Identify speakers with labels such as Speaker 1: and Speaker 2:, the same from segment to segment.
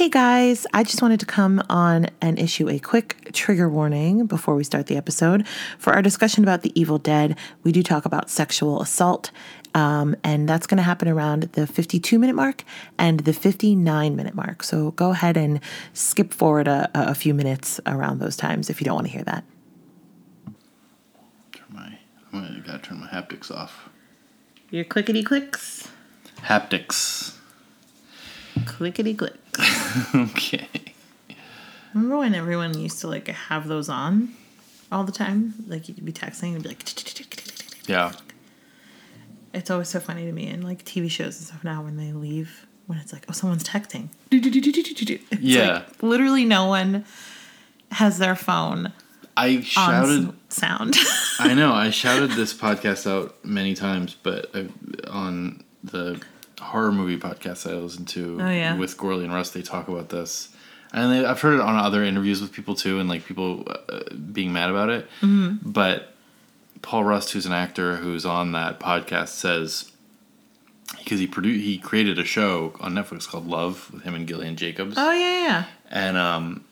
Speaker 1: Hey guys, I just wanted to come on and issue a quick trigger warning before we start the episode. For our discussion about The Evil Dead, we do talk about sexual assault, um, and that's going to happen around the 52 minute mark and the 59 minute mark. So go ahead and skip forward a, a few minutes around those times if you don't want to hear that.
Speaker 2: Turn my, I'm gonna gotta turn my haptics off.
Speaker 1: Your clickety clicks,
Speaker 2: Haptics.
Speaker 1: Clickety click.
Speaker 2: okay.
Speaker 1: Remember when everyone used to like have those on all the time? Like you'd be texting and be like,
Speaker 2: Yeah.
Speaker 1: it's always so funny to me in like TV shows and stuff now when they leave when it's like, oh, someone's texting. It's
Speaker 2: Yeah.
Speaker 1: like, literally no one has their phone
Speaker 2: I shouted.
Speaker 1: sound.
Speaker 2: I know. I shouted this podcast out many times, but I, on the horror movie podcast I listen to
Speaker 1: Oh, yeah.
Speaker 2: with Gourley and Rust, they talk about this, and they, I've heard it on other interviews with people too, and like people uh, being mad about it.
Speaker 1: Mm-hmm.
Speaker 2: But Paul Rust, who's an actor who's on that podcast, says because he produced, he created a show on Netflix called Love with him and Gillian Jacobs.
Speaker 1: oh yeah, yeah.
Speaker 2: And um,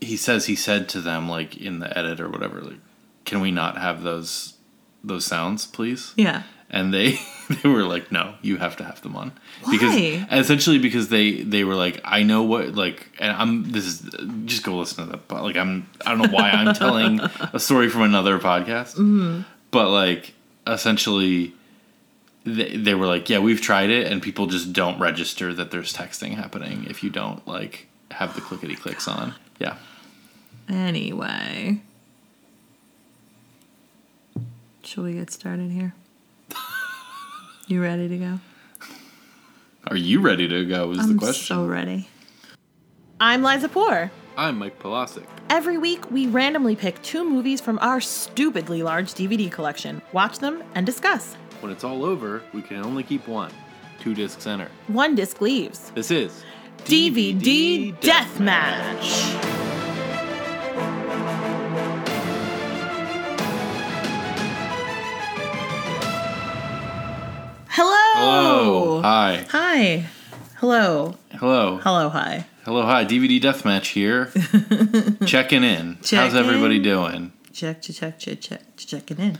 Speaker 2: he says he said to them like in the edit or whatever, like, can we not have those those sounds, please?
Speaker 1: Yeah.
Speaker 2: And they they were like, no, you have to have them on
Speaker 1: Why?
Speaker 2: because essentially because they they were like, I know what like, and I'm this is just go listen to that. But like I'm I don't know why I'm telling a story from another podcast,
Speaker 1: Mm-hmm.
Speaker 2: but like essentially. They, they were like, yeah, we've tried it, and people just don't register that there's texting happening if you don't like have the clickety clicks on. Yeah.
Speaker 1: Anyway. Shall we get started here? You ready to go?
Speaker 2: Are you ready to go? Is the question.
Speaker 1: I'm
Speaker 2: the question.
Speaker 1: so ready. I'm Liza Poor.
Speaker 2: I'm Mike Polasic.
Speaker 1: Every week, we randomly pick two movies from our stupidly large DVD collection, watch them, and discuss.
Speaker 2: When it's all over, we can only keep one. Two discs enter.
Speaker 1: One disc leaves.
Speaker 2: This is
Speaker 1: DVD Deathmatch. Hello.
Speaker 2: Hello. Hi.
Speaker 1: Hi. Hello.
Speaker 2: Hello.
Speaker 1: Hello. Hi.
Speaker 2: Hello. Hi. DVD Deathmatch here. Checking in. How's
Speaker 1: Checking.
Speaker 2: everybody doing?
Speaker 1: Check. Check. Check. Check. Check. Checking in.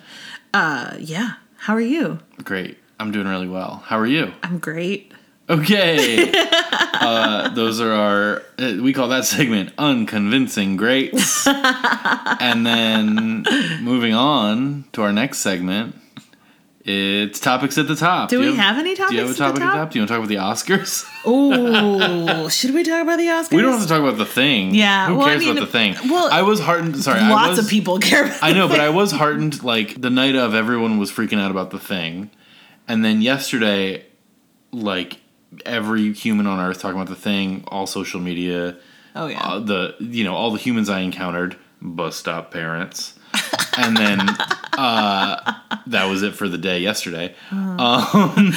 Speaker 1: Uh. Yeah. How are you?
Speaker 2: Great. I'm doing really well. How are you?
Speaker 1: I'm great.
Speaker 2: Okay. uh, those are our, uh, we call that segment Unconvincing Greats. and then moving on to our next segment, it's Topics at the Top.
Speaker 1: Do we
Speaker 2: you
Speaker 1: have any topics?
Speaker 2: Do you have a
Speaker 1: topics at the
Speaker 2: topic at the
Speaker 1: top?
Speaker 2: top? Do you want to talk about the Oscars?
Speaker 1: Oh, should we talk about the Oscars?
Speaker 2: We don't have to talk about the thing.
Speaker 1: Yeah,
Speaker 2: Who
Speaker 1: well, I
Speaker 2: cares
Speaker 1: mean,
Speaker 2: about the thing?
Speaker 1: well,
Speaker 2: I was heartened. Sorry, I
Speaker 1: Lots
Speaker 2: was,
Speaker 1: of people care. About
Speaker 2: I know, but I was heartened. Like the night of, everyone was freaking out about the thing, and then yesterday, like every human on Earth talking about the thing, all social media,
Speaker 1: Oh yeah.
Speaker 2: uh, the you know all the humans I encountered, bus stop parents, and then uh, that was it for the day yesterday. Um,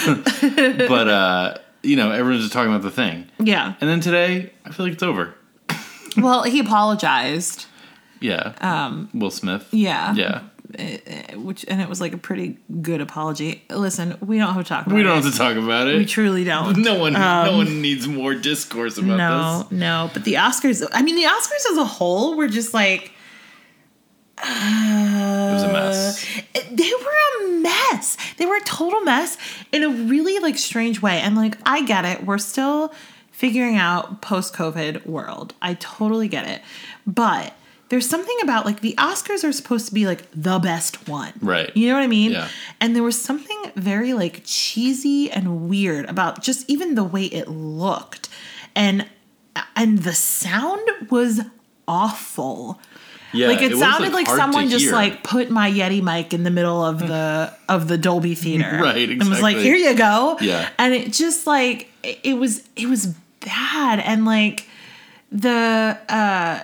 Speaker 2: but uh, you know everyone's just talking about the thing,
Speaker 1: yeah.
Speaker 2: and then today I feel like it's over.
Speaker 1: Well, he apologized.
Speaker 2: Yeah. Um, Will Smith.
Speaker 1: Yeah.
Speaker 2: Yeah.
Speaker 1: Uh, Which and it was like a pretty good apology. Listen, we don't have to talk about
Speaker 2: We
Speaker 1: it.
Speaker 2: don't have to talk about it.
Speaker 1: We truly don't.
Speaker 2: no one, no one needs more discourse about
Speaker 1: No,
Speaker 2: this.
Speaker 1: no. But the Oscars. I mean, the Oscars as a whole were just like.
Speaker 2: It was a mess.
Speaker 1: Uh, they were a mess. They were a total mess in a really like strange way. And like I get it. We're still figuring out post-COVID world. I totally get it. But there's something about like the Oscars are supposed to be like the best one.
Speaker 2: Right.
Speaker 1: You know what I mean?
Speaker 2: Yeah.
Speaker 1: And there was something very like cheesy and weird about just even the way it looked. And and the sound was awful
Speaker 2: Yeah,
Speaker 1: like it,
Speaker 2: was,
Speaker 1: sounded like,
Speaker 2: to
Speaker 1: someone just
Speaker 2: hear.
Speaker 1: like put my Yeti mic in the middle of the of the Dolby theater,
Speaker 2: Right,
Speaker 1: And was like, "Here you go."
Speaker 2: Yeah.
Speaker 1: and it just like it it was it was bad, and like the uh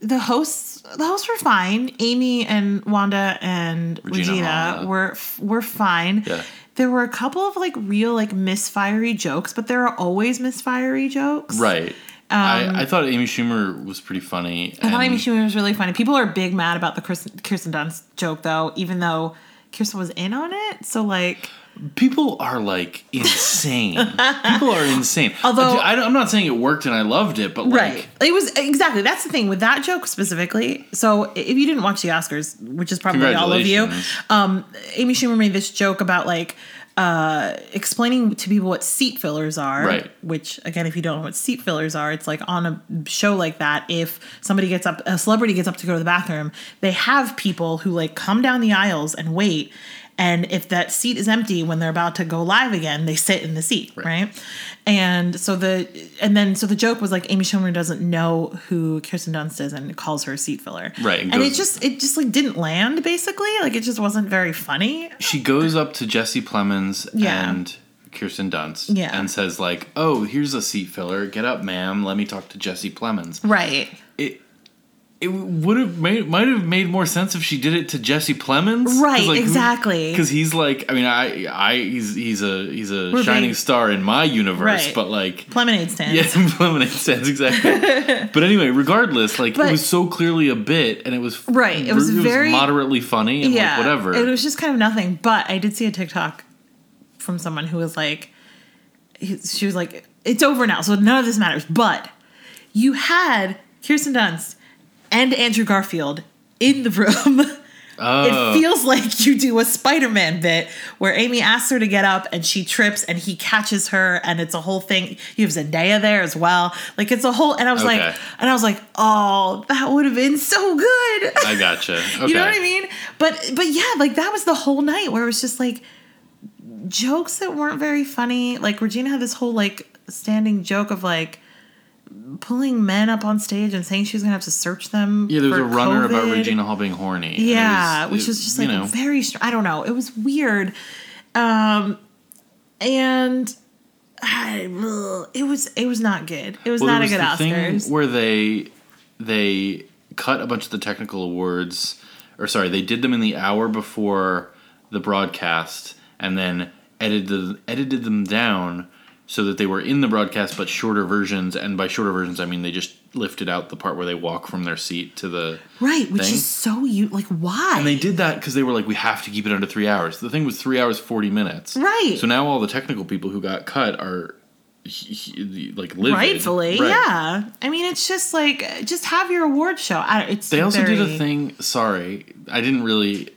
Speaker 1: the hosts the hosts were fine. Amy and Wanda and
Speaker 2: Regina
Speaker 1: Regina, were were fine.
Speaker 2: Yeah.
Speaker 1: There were a couple of like real like misfiery jokes, but there are always misfiery jokes.
Speaker 2: right. I, I thought Amy Schumer was pretty funny.
Speaker 1: Um, I thought Amy Schumer was really funny. People are big mad about the Kirsten, Kirsten Dunst joke though, even though Kirsten was in on it. So like,
Speaker 2: people are like insane. people are insane.
Speaker 1: Although-
Speaker 2: I, am not saying it worked and I loved it, but like,
Speaker 1: Right. It was exactly that's the thing with that joke specifically. So if you didn't watch the Oscars, which is probably all of you, um, Amy Schumer made this joke about like uh, explaining to people what seat fillers are.
Speaker 2: Right.
Speaker 1: Which again, if you don't know what seat fillers are, it's like on a show like that. If somebody gets up, a celebrity gets up to go to the bathroom, they have people who like come down the aisles and wait. And if that seat is empty when they're about to go live again, they sit in the seat, right? And so the and then so the joke was like Amy Schumer doesn't know who Kirsten Dunst is and calls her a seat filler,
Speaker 2: Right,
Speaker 1: And,
Speaker 2: and
Speaker 1: it just it just like didn't land basically, like it just wasn't very funny.
Speaker 2: she goes up to Jesse Plemons
Speaker 1: Yeah.
Speaker 2: and Kirsten Dunst
Speaker 1: Yeah.
Speaker 2: and says like, "Oh, here's a seat filler. Get up, ma'am. Let me talk to Jesse Plemons."
Speaker 1: Right.
Speaker 2: It it would have made might have made more sense if she did it to Jesse Plemons,
Speaker 1: Right, exactly.
Speaker 2: Because he's like, I mean, I I he's he's a he's a
Speaker 1: We're
Speaker 2: shining
Speaker 1: being-
Speaker 2: star in my universe,
Speaker 1: Right.
Speaker 2: but like.
Speaker 1: Lemonade stands.
Speaker 2: Yeah, lemonade stands exactly. but anyway, regardless, like
Speaker 1: But-
Speaker 2: it was so clearly a bit, and it was
Speaker 1: Right, it was very-
Speaker 2: moderately funny and
Speaker 1: yeah,
Speaker 2: like whatever.
Speaker 1: It was just kind of nothing. But I did see a TikTok from someone who was like, she was like, "It's over now, so none of this matters." But you had Kirsten Dunst and Andrew Garfield in the room.
Speaker 2: oh,
Speaker 1: It feels like you do a Spider-Man bit where Amy asks her to get up and she trips and he catches her and it's a whole thing. You have Zendaya there as well. Like it's a whole and I was like and I was like, "Oh, that would have been so good."
Speaker 2: I gotcha. Okay.
Speaker 1: You know what I mean? But but yeah, like that was the whole night where it was just like jokes that weren't very funny. Like Regina had this whole like standing joke of like pulling men up on stage and saying she was gonna have to search them.
Speaker 2: Yeah, there was a runner about Regina Hall being horny.
Speaker 1: Yeah,
Speaker 2: was-
Speaker 1: which
Speaker 2: it-
Speaker 1: was just
Speaker 2: you
Speaker 1: like
Speaker 2: know,
Speaker 1: very. Str- I don't know. It was weird, um, and I, it was it was not good. It was
Speaker 2: well,
Speaker 1: not a good
Speaker 2: was the thing
Speaker 1: Oscars.
Speaker 2: where they they cut a bunch of the technical awards, or sorry, they did them in the hour before the broadcast, and then edited edited them down so that they were in the broadcast but shorter versions. And by shorter versions, I mean they just lifted out the part where they walk from their seat to the
Speaker 1: right, which
Speaker 2: thing.
Speaker 1: is so you like why?
Speaker 2: And they did that because they were like, we have to keep it under three hours. The thing was three hours forty minutes.
Speaker 1: Right.
Speaker 2: So now all the technical people who got cut are like livid.
Speaker 1: Rightfully,
Speaker 2: Right.
Speaker 1: yeah. I mean, it's just like just have your award show. It's
Speaker 2: They also did a thing. Sorry, I didn't really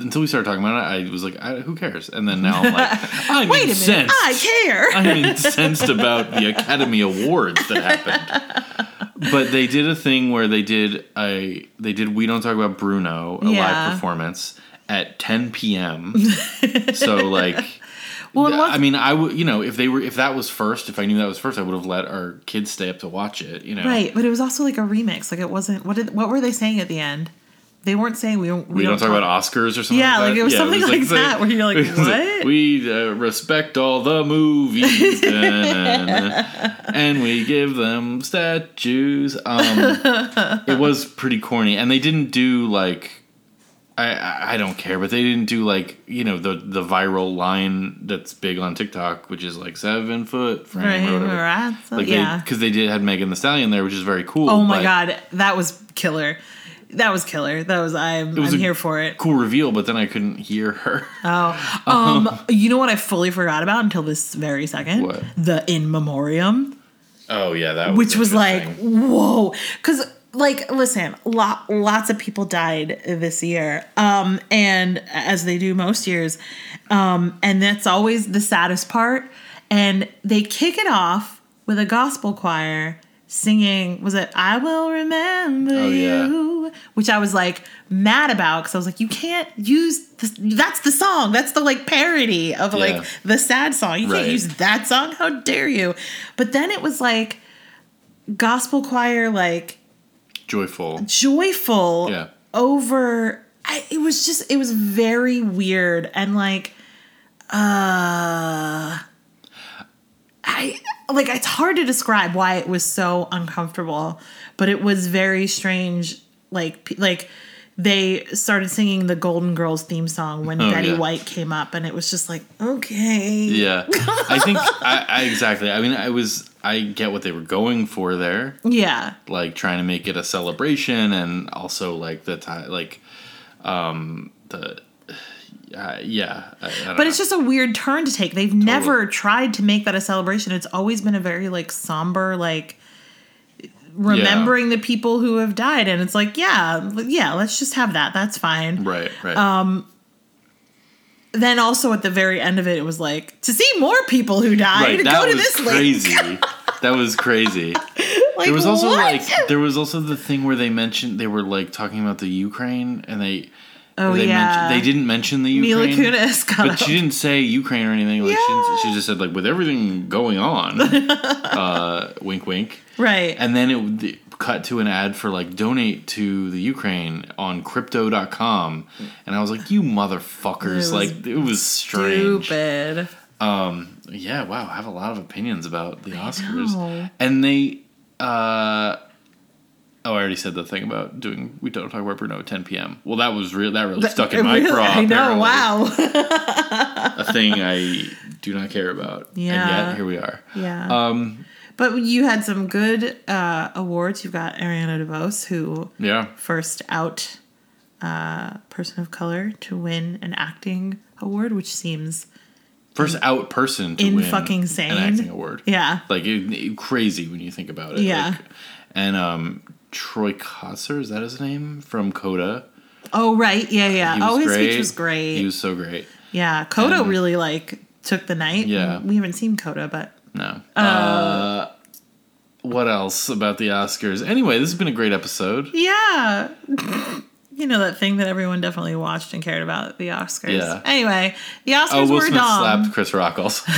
Speaker 2: until we started talking about it. I was like, I, who cares? And then now I'm like, I'm
Speaker 1: Wait a minute,
Speaker 2: incensed.
Speaker 1: I care.
Speaker 2: I'm incensed about the Academy Awards that happened. But they did a thing where they did a they did We Don't Talk About Bruno a
Speaker 1: Yeah.
Speaker 2: live performance at 10 p.m. so like.
Speaker 1: Well,
Speaker 2: I mean, I would, you know, if they were, if that was first, if I knew that was first, I would have let our kids stay up to watch it, you know.
Speaker 1: right, but it was also like a remix. Like it wasn't. What did? What were they saying at the end? They weren't saying we don't.
Speaker 2: We, don't, talk about Oscars or something.
Speaker 1: Yeah,
Speaker 2: like,
Speaker 1: like, it was something like
Speaker 2: the-
Speaker 1: that, where you're like, "What?"
Speaker 2: we uh, respect all the movies, and we give them statues. Um, it was pretty corny, and they didn't do like. I, I don't care, but they didn't do like you know the the viral line that's big on TikTok, which is like seven foot frame
Speaker 1: Right,
Speaker 2: or whatever.
Speaker 1: right, so-
Speaker 2: Like
Speaker 1: yeah.
Speaker 2: because they, did had Megan Thee Stallion there, which is very cool.
Speaker 1: Oh my god, that was killer. That was killer. That was I'm
Speaker 2: was
Speaker 1: I'm
Speaker 2: a
Speaker 1: here for it.
Speaker 2: Cool reveal, but then I couldn't hear her.
Speaker 1: Oh, um, you know what I fully forgot about until this very second?
Speaker 2: What?
Speaker 1: The in memoriam,
Speaker 2: Oh yeah, that was
Speaker 1: which was like whoa, because like listen, lot, lots of people died this year, um, and as they do most years, um, and that's always the saddest part. And they kick it off with a gospel choir singing. Was it "I Will Remember
Speaker 2: Oh, yeah.
Speaker 1: You"? Which I was like mad about because I was like, you can't use this, that's the song. That's the like parody of
Speaker 2: Yeah.
Speaker 1: like the sad song. You
Speaker 2: Right.
Speaker 1: can't use that song. How dare you? But then it was like gospel choir, like
Speaker 2: joyful.
Speaker 1: joyful
Speaker 2: Yeah.
Speaker 1: over. I, it was just it was very weird and like uh I like it's hard to describe why it was so uncomfortable, but it was very strange. Like like they started singing the Golden Girls theme song when
Speaker 2: Oh,
Speaker 1: Betty
Speaker 2: yeah.
Speaker 1: White came up, and it was just like okay,
Speaker 2: Yeah, I think I, I exactly. I mean, I was I get what they were going for there,
Speaker 1: yeah,
Speaker 2: like trying to make it a celebration, and also like the time, like um the uh, yeah. I, I
Speaker 1: But
Speaker 2: know.
Speaker 1: it's just a weird turn to take. They've never tried to make that a celebration. It's always been a very like somber, like remembering the people who have died. And it's like, yeah, yeah, let's just have that. That's fine.
Speaker 2: right, right.
Speaker 1: Um, Then also at the very end of it, it was like to see more people who died.
Speaker 2: right.
Speaker 1: Go
Speaker 2: That
Speaker 1: to
Speaker 2: was
Speaker 1: this
Speaker 2: crazy.
Speaker 1: link.
Speaker 2: that was crazy.
Speaker 1: Like,
Speaker 2: there was also
Speaker 1: what?
Speaker 2: like there was also the thing where they mentioned they were like talking about the Ukraine and they
Speaker 1: oh
Speaker 2: they
Speaker 1: yeah,
Speaker 2: mentioned, they didn't mention the
Speaker 1: Mila
Speaker 2: Ukraine.
Speaker 1: Kunis got
Speaker 2: But
Speaker 1: up.
Speaker 2: she didn't say Ukraine or anything. Like she,
Speaker 1: Yeah.
Speaker 2: didn't, she just said like with everything going on, uh, wink wink.
Speaker 1: right.
Speaker 2: And then it would cut to an ad for like donate to the Ukraine on crypto.com. And I was like, you motherfuckers.
Speaker 1: It was
Speaker 2: like it was strange.
Speaker 1: Stupid.
Speaker 2: Um yeah, wow, I have a lot of opinions about the Oscars. And they uh Oh, I already said the thing about doing. We don't talk about Bruno at 10 p.m. Well, that was real. That really stuck in my
Speaker 1: really-
Speaker 2: craw.
Speaker 1: I know. Wow.
Speaker 2: a thing I do not care about. And
Speaker 1: Yeah.
Speaker 2: yet here we are.
Speaker 1: yeah.
Speaker 2: Um,
Speaker 1: But you had some good uh, awards. You've got Ariana DeBose, who
Speaker 2: yeah.
Speaker 1: first out uh, person of color to win an acting award, which seems
Speaker 2: First out person to
Speaker 1: In
Speaker 2: win
Speaker 1: fucking sane.
Speaker 2: an acting award.
Speaker 1: yeah,
Speaker 2: Like it, it- crazy when you think about it.
Speaker 1: Yeah.
Speaker 2: Like, and um, Troy Kotsur is that his name from Coda?
Speaker 1: Oh right, yeah, yeah. Oh, his
Speaker 2: great.
Speaker 1: speech was great.
Speaker 2: He was so great.
Speaker 1: yeah, Coda
Speaker 2: and-
Speaker 1: really like took the night.
Speaker 2: Yeah.
Speaker 1: we haven't seen Coda, but
Speaker 2: No. Uh, what else about the Oscars? Anyway, this has been a great episode.
Speaker 1: yeah. You know that thing that everyone definitely watched and cared about the Oscars.
Speaker 2: Yeah.
Speaker 1: Anyway, the Oscars
Speaker 2: Oh, Will
Speaker 1: were
Speaker 2: Smith
Speaker 1: dumb.
Speaker 2: slapped Chris Rock also.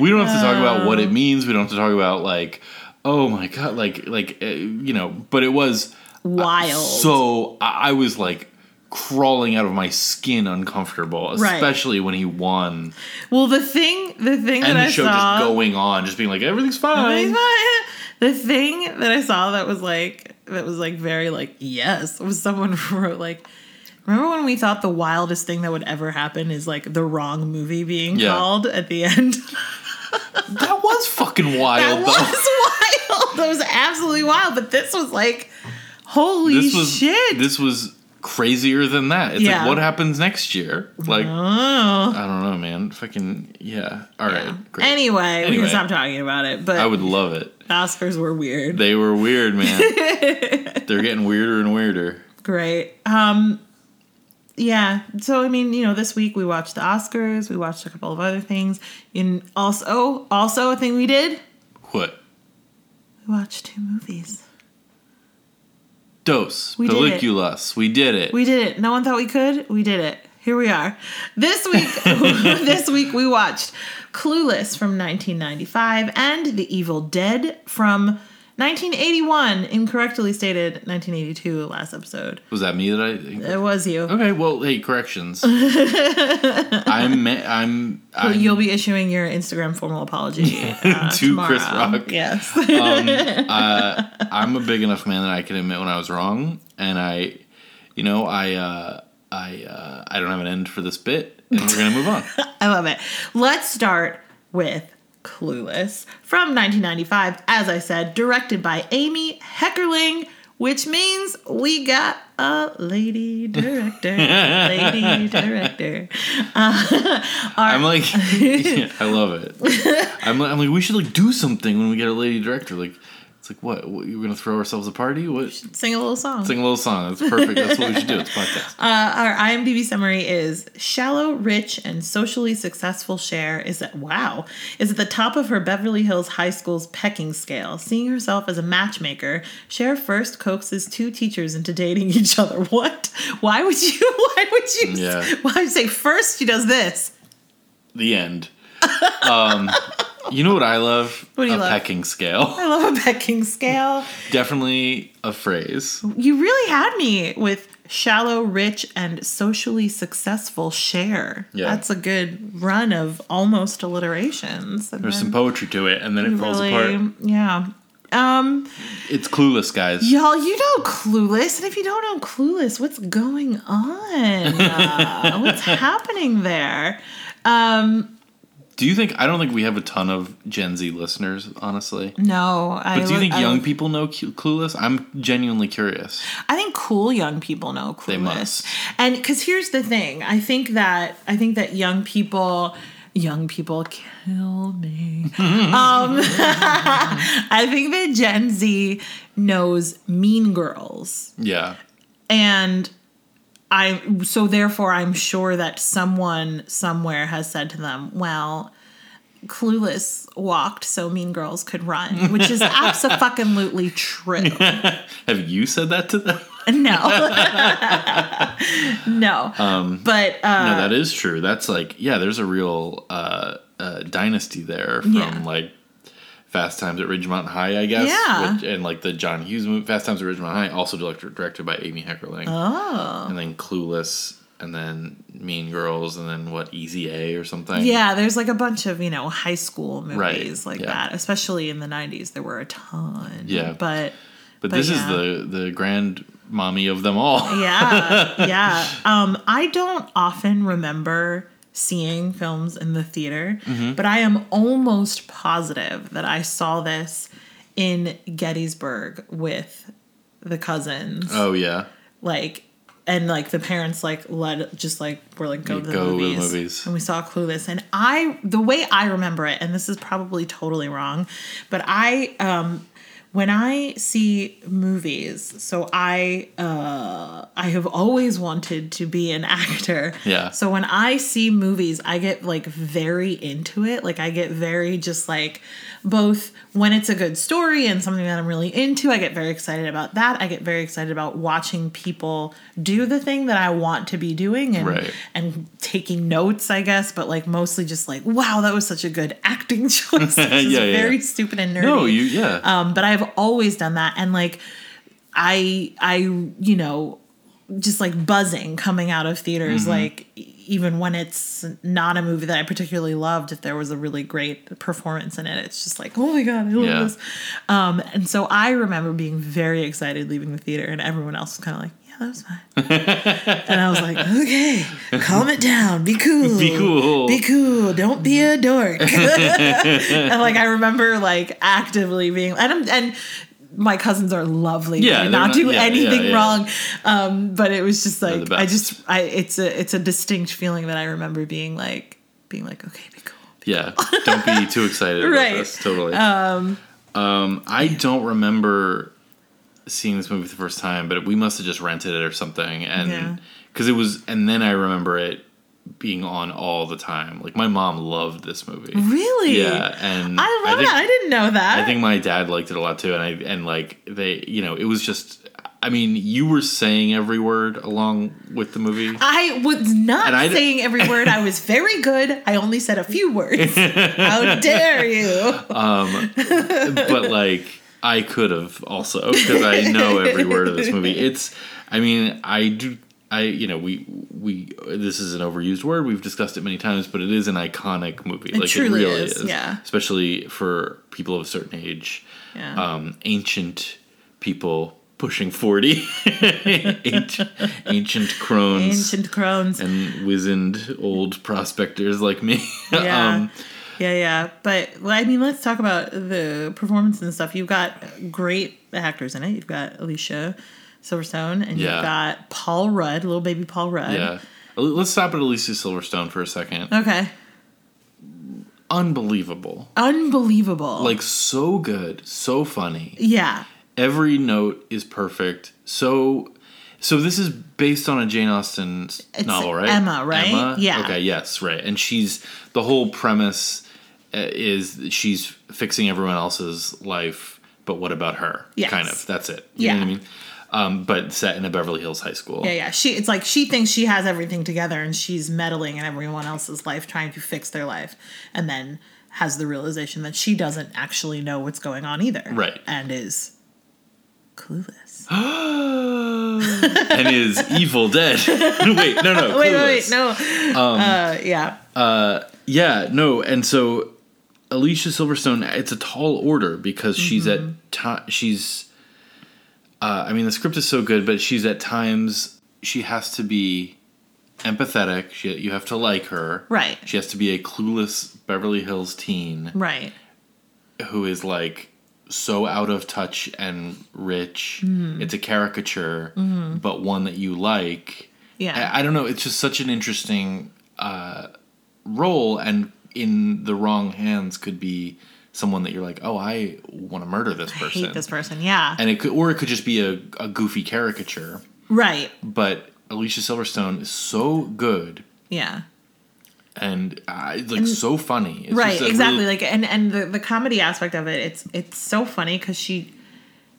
Speaker 2: we don't have to talk about what it means. We don't have to talk about like, oh my god, like like uh, you know. But it was
Speaker 1: Wild.
Speaker 2: so I, I was like crawling out of my skin, uncomfortable,
Speaker 1: Right.
Speaker 2: especially when he won,
Speaker 1: well, the thing, the thing
Speaker 2: and
Speaker 1: that
Speaker 2: the
Speaker 1: I
Speaker 2: show
Speaker 1: saw,
Speaker 2: just going on, just being like everything's fine.
Speaker 1: The thing that I saw that was like that was like very like yes was someone wrote like remember when we thought the wildest thing that would ever happen is like the wrong movie being
Speaker 2: Yeah.
Speaker 1: called at the end.
Speaker 2: That was fucking wild.
Speaker 1: that
Speaker 2: wild,
Speaker 1: was wild. That was absolutely wild. But this was like holy
Speaker 2: This was
Speaker 1: shit.
Speaker 2: this was crazier than that. It's
Speaker 1: Yeah.
Speaker 2: like what happens next year? Like
Speaker 1: oh.
Speaker 2: I don't know, man. Fucking yeah. All right, great.
Speaker 1: Anyway, we can stop talking about it. But
Speaker 2: I would love it.
Speaker 1: Oscars were weird.
Speaker 2: They were weird, man. They're getting weirder and weirder.
Speaker 1: Great. Um yeah. So I mean, you know, this week we watched the Oscars, we watched a couple of other things. And also also a thing we did,
Speaker 2: What?
Speaker 1: we watched two movies.
Speaker 2: Dose.
Speaker 1: We did it.
Speaker 2: Pelliculas. We did it.
Speaker 1: We did it. No one thought we could. We did it. Here we are. This week this week we watched Clueless from 1995 and The Evil Dead from 1981. Incorrectly stated 1982 last episode.
Speaker 2: was that me that I?
Speaker 1: It was you.
Speaker 2: Okay. Well, hey, corrections. I'm. I'm. I'm
Speaker 1: You'll be issuing your Instagram formal apology uh,
Speaker 2: To Chris. Rock.
Speaker 1: Yes.
Speaker 2: I'm a big enough man that I can admit when I was wrong, and I, you know, I, uh, I, uh, I don't have an end for this bit, and we're gonna move on.
Speaker 1: I love it. Let's start with Clueless from 1995. As I said, directed by Amy Heckerling, which means we got a lady director. lady director.
Speaker 2: Uh, I'm like, I love it. I'm, like- I'm like, we should like do something when we get a lady director. Like, like, what? what you're gonna throw ourselves a party? What?
Speaker 1: Sing a little song.
Speaker 2: Sing a little song. That's perfect. That's what we should do. It's a podcast.
Speaker 1: Uh, our IMDb summary is shallow, rich, and socially successful. Cher is at wow is at the top of her Beverly Hills High School's pecking scale. Seeing herself as a matchmaker, Cher first coaxes two teachers into dating each other. What? Why would you? Why would you?
Speaker 2: Yeah.
Speaker 1: Why would you say first she does this?
Speaker 2: The end. Um, you know what I love?
Speaker 1: What do you
Speaker 2: a
Speaker 1: love?
Speaker 2: pecking scale.
Speaker 1: I love a pecking scale.
Speaker 2: Definitely a phrase.
Speaker 1: You really had me with shallow, rich, and socially successful Cher.
Speaker 2: Yeah.
Speaker 1: That's a good run of almost alliterations. And
Speaker 2: There's some poetry to it, and then it falls
Speaker 1: really,
Speaker 2: apart.
Speaker 1: Yeah. Um,
Speaker 2: It's clueless, guys.
Speaker 1: y'all, you know Clueless, and if you don't know Clueless, what's going on? Uh, what's happening there? Um,
Speaker 2: Do you think? I don't think we have a ton of Gen Z listeners, honestly.
Speaker 1: No, I.
Speaker 2: But do you think
Speaker 1: I-
Speaker 2: young people know Clueless? I'm genuinely curious.
Speaker 1: I think cool young people know Clueless.
Speaker 2: They must.
Speaker 1: And because here's the thing, I think that I think that young people, young people kill me. um, I think that Gen Z knows Mean Girls,
Speaker 2: Yeah.
Speaker 1: and I so therefore I'm sure that someone somewhere has said to them, well. Clueless walked so Mean Girls could run, which is absolutely true.
Speaker 2: Have you said that to them?
Speaker 1: No. no.
Speaker 2: Um,
Speaker 1: but uh,
Speaker 2: no, that is true. That's like, yeah, there's a real uh, uh, dynasty there from
Speaker 1: Yeah.
Speaker 2: like Fast Times at Ridgemont High, I guess.
Speaker 1: Yeah.
Speaker 2: Which, and like the John Hughes movie, Fast Times at Ridgemont High, also directed, directed by Amy Heckerling.
Speaker 1: oh.
Speaker 2: And then Clueless, and then Mean Girls, and then what, Easy A or something?
Speaker 1: Yeah, there's like a bunch of, you know, high school movies
Speaker 2: Right,
Speaker 1: like
Speaker 2: yeah.
Speaker 1: that, especially in the 90s. There were a ton.
Speaker 2: Yeah.
Speaker 1: But
Speaker 2: But,
Speaker 1: But
Speaker 2: this
Speaker 1: yeah.
Speaker 2: is the, the grand mommy of them all.
Speaker 1: yeah, yeah. Um, I don't often remember seeing films in the theater,
Speaker 2: Mm-hmm.
Speaker 1: but I am almost positive that I saw this in Gettysburg with the cousins.
Speaker 2: Oh, yeah.
Speaker 1: like and like the parents like let just like were like go to the
Speaker 2: go to the
Speaker 1: movies.
Speaker 2: movies.
Speaker 1: and we saw clueless and i the way i remember it and this is probably totally wrong but i um when i see movies so i uh i have always wanted to be an actor
Speaker 2: Yeah.
Speaker 1: so when i see movies i get like very into it like i get very just like both when it's a good story and something that i'm really into i get very excited about that i get very excited about watching people do the thing that i want to be doing and
Speaker 2: Right.
Speaker 1: and taking notes i guess but like mostly just like wow that was such a good acting choice
Speaker 2: Yeah, yeah,
Speaker 1: very
Speaker 2: yeah.
Speaker 1: stupid and nerdy
Speaker 2: No, you, yeah.
Speaker 1: um, but I've always done that, and like, I, I, you know, just like buzzing coming out of theaters,
Speaker 2: Mm-hmm.
Speaker 1: like even when it's not a movie that I particularly loved, if there was a really great performance in it, it's just like, oh my god, I love
Speaker 2: Yeah.
Speaker 1: this. Um, and so I remember being very excited leaving the theater, and everyone else was kind of like, yeah, that was fine. and I was like, okay, calm it down, be cool,
Speaker 2: Be cool.
Speaker 1: be cool, don't be a dork. and like I remember like actively being and I'm, and my cousins are lovely.
Speaker 2: Yeah, they're
Speaker 1: not
Speaker 2: not-
Speaker 1: do
Speaker 2: yeah,
Speaker 1: anything
Speaker 2: yeah, yeah.
Speaker 1: wrong. Um, but it was just like I just I it's a it's a distinct feeling that I remember being like being like okay, be cool.
Speaker 2: Yeah, don't be too excited about
Speaker 1: Right.
Speaker 2: this. Totally. Um, I don't remember seeing this movie the first time, but we must have just rented it or something, and because it was, and then I remember it being on all the time. Like my mom loved this movie.
Speaker 1: Really?
Speaker 2: Yeah, and
Speaker 1: I love
Speaker 2: think,
Speaker 1: that. I didn't know that.
Speaker 2: I think my dad liked it a lot too, and I and like they, you know, it was just. I mean, you were saying every word along with the movie.
Speaker 1: I was not
Speaker 2: I
Speaker 1: saying every word. I was very good. I only said a few words. How dare you?
Speaker 2: Um, but like I could have also because I know every word of this movie. It's, I mean, I do. I you know we we this is an overused word. We've discussed it many times, but it is an iconic movie. like
Speaker 1: truly
Speaker 2: it really
Speaker 1: is,
Speaker 2: is,
Speaker 1: yeah.
Speaker 2: Especially for people of a certain age,
Speaker 1: Yeah.
Speaker 2: um, ancient people pushing forty, ancient, ancient crones
Speaker 1: Ancient crones.
Speaker 2: and wizened old prospectors like me.
Speaker 1: Yeah.
Speaker 2: um,
Speaker 1: yeah, yeah. But well, I mean, let's talk about the performance and stuff. You've got great actors in it. You've got Alicia Silverstone, and
Speaker 2: Yeah.
Speaker 1: you've got Paul Rudd, little baby Paul Rudd.
Speaker 2: yeah. Let's stop at Alicia Silverstone for a second.
Speaker 1: Okay.
Speaker 2: unbelievable.
Speaker 1: Unbelievable.
Speaker 2: Like so good, so funny.
Speaker 1: yeah.
Speaker 2: Every note is perfect. So so this is based on a Jane Austen
Speaker 1: It's
Speaker 2: novel, right?
Speaker 1: Emma, right? Yeah.
Speaker 2: Okay, yes, right. And she's the whole premise uh, is she's fixing everyone else's life, but what about her?
Speaker 1: Yes.
Speaker 2: Kind of. That's it. You know what I
Speaker 1: Yeah.
Speaker 2: mean? Um, but set in a Beverly Hills high school.
Speaker 1: Yeah, yeah. She it's like she thinks she has everything together and she's meddling in everyone else's life trying to fix their life and then has the realization that she doesn't actually know what's going on either.
Speaker 2: Right.
Speaker 1: And is clueless.
Speaker 2: and is Evil Dead. wait, no, no.
Speaker 1: wait, wait, wait, no.
Speaker 2: Um,
Speaker 1: uh yeah.
Speaker 2: Yeah, no, and so Alicia Silverstone, it's a tall order because she's at
Speaker 1: Mm-hmm.
Speaker 2: ti she's. Uh, I mean, the script is so good, but she's at times she has to be empathetic. She, you have to like her.
Speaker 1: Right.
Speaker 2: She has to be a clueless Beverly Hills teen
Speaker 1: Right.
Speaker 2: who is like so out of touch and rich.
Speaker 1: Mm-hmm.
Speaker 2: It's a caricature, but one that you like.
Speaker 1: Yeah.
Speaker 2: I, I don't know. It's just such an interesting uh, role, and in the wrong hands could be someone that you're like, oh, I want to murder this
Speaker 1: I
Speaker 2: person.
Speaker 1: hate this person. Yeah.
Speaker 2: And it could, or it could just be a, a goofy caricature.
Speaker 1: right.
Speaker 2: But Alicia Silverstone is so good
Speaker 1: Yeah.
Speaker 2: and uh, like so funny. It's
Speaker 1: right exactly
Speaker 2: really-
Speaker 1: like and and the, the comedy aspect of it it's it's so funny because she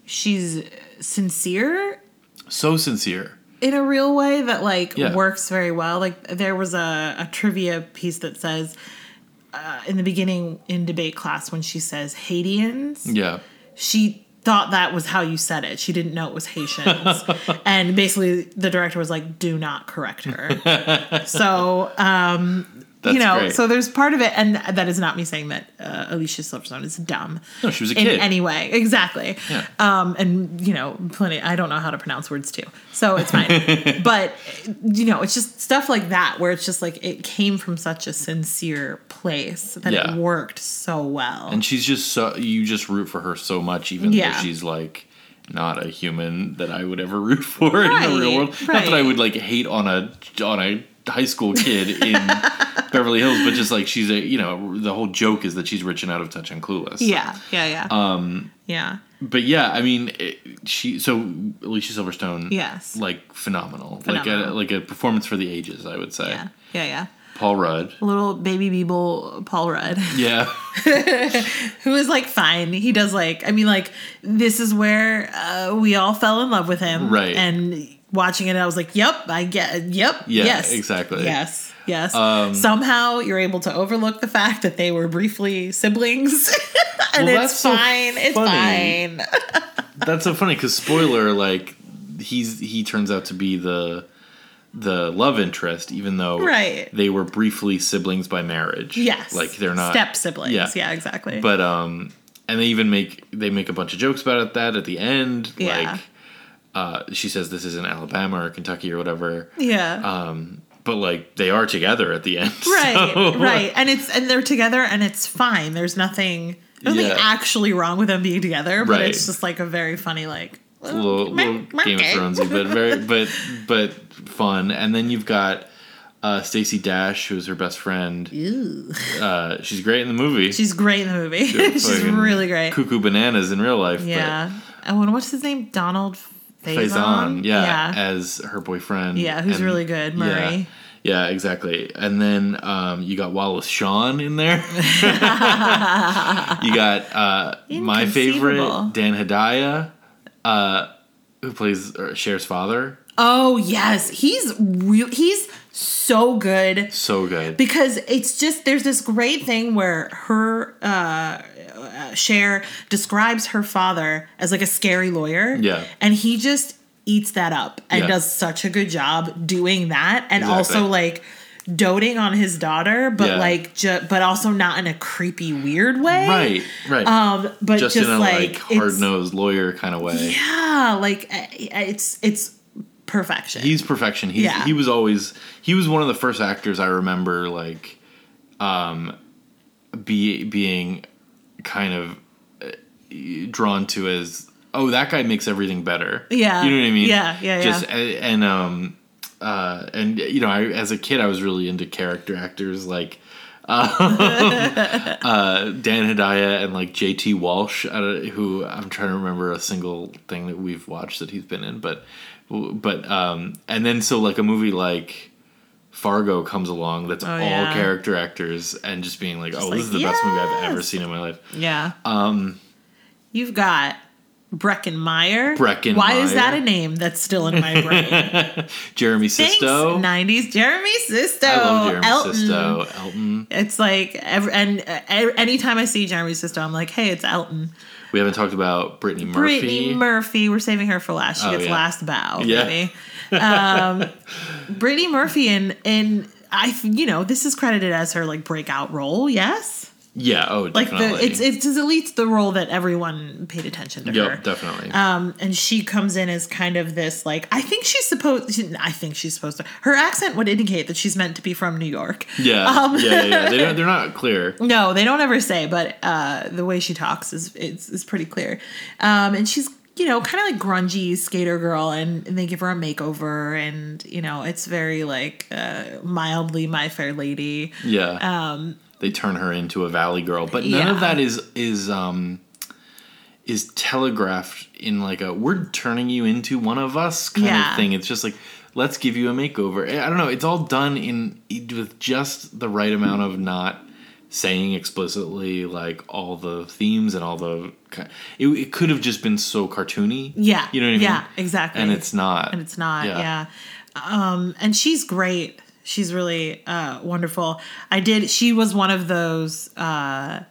Speaker 1: she's sincere
Speaker 2: so sincere.
Speaker 1: in a real way that like
Speaker 2: Yeah.
Speaker 1: works very well like there was a, a trivia piece that says uh, in the beginning in debate class when she says haitians.
Speaker 2: Yeah.
Speaker 1: she thought that was how you said it. She didn't know it was haitians. And basically the director was like do not correct her. So um
Speaker 2: That's
Speaker 1: you know,
Speaker 2: great.
Speaker 1: so there's part of it, and that is not me saying that uh, Alicia Silverstone is dumb.
Speaker 2: No, she was a
Speaker 1: in
Speaker 2: kid.
Speaker 1: any way, exactly.
Speaker 2: Yeah.
Speaker 1: Um, and you know, plenty. I don't know how to pronounce words too, so it's fine. but you know, it's just stuff like that where it's just like it came from such a sincere place that
Speaker 2: Yeah.
Speaker 1: it worked so well.
Speaker 2: And she's just so you just root for her so much, even
Speaker 1: Yeah.
Speaker 2: though she's like not a human that I would ever root for in the real world. Not that I would like hate on a on a high school kid in Beverly Hills, but just like she's a you know the whole joke is that she's rich and out of touch and clueless.
Speaker 1: yeah, yeah, yeah. Um, yeah,
Speaker 2: But yeah, I mean, it, she so Alicia Silverstone.
Speaker 1: Yes.
Speaker 2: like phenomenal, like a like a performance for the ages. I would say.
Speaker 1: yeah, yeah, yeah.
Speaker 2: Paul Rudd.
Speaker 1: Little baby Beeble Paul Rudd.
Speaker 2: Yeah,
Speaker 1: who is like fine. He does like I mean like this is where uh, we all fell in love with him,
Speaker 2: Right.
Speaker 1: And watching it, I was like, "Yep, I get, yep,
Speaker 2: Yeah,
Speaker 1: yes,
Speaker 2: exactly.
Speaker 1: yes, yes."
Speaker 2: Um,
Speaker 1: Somehow you're able to overlook the fact that they were briefly siblings, and
Speaker 2: Well,
Speaker 1: it's
Speaker 2: so
Speaker 1: fine. It's fine.
Speaker 2: that's so funny because spoiler, like he's he turns out to be the the love interest, even though
Speaker 1: Right.
Speaker 2: they were briefly siblings by marriage.
Speaker 1: yes,
Speaker 2: like they're not
Speaker 1: step siblings.
Speaker 2: Yeah.
Speaker 1: Yeah, exactly.
Speaker 2: But um, and they even make they make a bunch of jokes about it that at the end,
Speaker 1: Yeah.
Speaker 2: like uh, she says this is in Alabama or Kentucky or whatever.
Speaker 1: yeah.
Speaker 2: Um, but like they are together at the end,
Speaker 1: right
Speaker 2: so-
Speaker 1: right and it's and they're together and it's fine there's nothing nothing
Speaker 2: Yeah.
Speaker 1: actually wrong with them being together but
Speaker 2: Right.
Speaker 1: it's just like a very funny like
Speaker 2: little, little Game of Thronesy, but very but but fun. And then you've got uh, Stacey Dash, who's her best friend. Uh, she's great in the movie.
Speaker 1: she's great in the movie she's really great
Speaker 2: Cuckoo bananas in real life.
Speaker 1: yeah and what's his name donald
Speaker 2: but
Speaker 1: Faison,
Speaker 2: yeah,
Speaker 1: yeah
Speaker 2: as her boyfriend.
Speaker 1: Yeah, who's really good, Murray.
Speaker 2: Yeah, yeah, exactly. And then um, you got Wallace Shawn in there. you got uh, my favorite Dan Hedaya, uh, who plays Cher's father.
Speaker 1: oh yes he's real he's so good
Speaker 2: So good.
Speaker 1: because it's just there's this great thing where her uh, uh Cher describes her father as like a scary lawyer.
Speaker 2: Yeah.
Speaker 1: and he just eats that up and
Speaker 2: Yeah.
Speaker 1: does such a good job doing that, and
Speaker 2: Exactly.
Speaker 1: also like doting on his daughter, but
Speaker 2: Yeah.
Speaker 1: like ju- but also not in a creepy weird way.
Speaker 2: Right, right.
Speaker 1: Um, but
Speaker 2: just,
Speaker 1: just,
Speaker 2: in a
Speaker 1: like,
Speaker 2: like, hard nosed lawyer kind of way.
Speaker 1: Yeah, like uh, it's it's perfection.
Speaker 2: He's perfection. He's,
Speaker 1: Yeah.
Speaker 2: He was always he was one of the first actors I remember like um be being kind of uh, drawn to as oh that guy makes everything better.
Speaker 1: Yeah.
Speaker 2: You know what I mean?
Speaker 1: Yeah, yeah, yeah.
Speaker 2: Just a- and um uh and you know I as a kid I was really into character actors like uh, Dan Hedaya and like JT Walsh, who I'm trying to remember a single thing that we've watched that he's been in, but but um, and then so like a movie like Fargo comes along that's all
Speaker 1: Oh, yeah.
Speaker 2: character actors and just being like, oh,
Speaker 1: like,
Speaker 2: this is the best movie I've ever seen in my life.
Speaker 1: yeah.
Speaker 2: Um,
Speaker 1: You've got Breckin Meyer.
Speaker 2: Breckin
Speaker 1: Why is that a name that's still in my brain?
Speaker 2: Jeremy
Speaker 1: Thanks,
Speaker 2: Sisto.
Speaker 1: 90s Jeremy Sisto.
Speaker 2: I love Jeremy
Speaker 1: Elton.
Speaker 2: Sisto. Elton.
Speaker 1: It's like every, and uh, anytime I see Jeremy Sisto, I'm like, hey, it's Elton.
Speaker 2: We haven't talked about Brittany Murphy.
Speaker 1: Brittany Murphy. We're saving her for last. She
Speaker 2: Oh,
Speaker 1: gets
Speaker 2: yeah.
Speaker 1: last bow.
Speaker 2: Yeah.
Speaker 1: Um, Brittany Murphy and and I, you know, this is credited as her like breakout role. Yes.
Speaker 2: Yeah. Oh,
Speaker 1: Like
Speaker 2: definitely.
Speaker 1: the it's it's at least the role that everyone paid attention to her.
Speaker 2: Yep, definitely.
Speaker 1: Um, and she comes in as kind of this like I think she's supposed. she- I think she's supposed to. Her accent would indicate that she's meant to be from New York.
Speaker 2: yeah,
Speaker 1: um,
Speaker 2: yeah, yeah, yeah. They don't, they're not clear.
Speaker 1: No, they don't ever say, but uh, the way she talks is is, is pretty clear. Um, and she's you know kind of like grungy skater girl, and, and they give her a makeover, and you know it's very like uh, mildly My Fair Lady.
Speaker 2: Yeah.
Speaker 1: Um,
Speaker 2: they turn her into a valley girl, but none
Speaker 1: Yeah.
Speaker 2: of that is is um is telegraphed in like a we're turning you into one of us kind
Speaker 1: Yeah.
Speaker 2: of thing. It's just like let's give you a makeover. I don't know. It's all done in with just the right amount of not saying explicitly like all the themes and all the it, it could have just been so cartoony
Speaker 1: yeah,
Speaker 2: you know what i mean
Speaker 1: Yeah, exactly.
Speaker 2: and it's not
Speaker 1: and it's not yeah, um and she's great she's really uh wonderful. I did she was one of those uh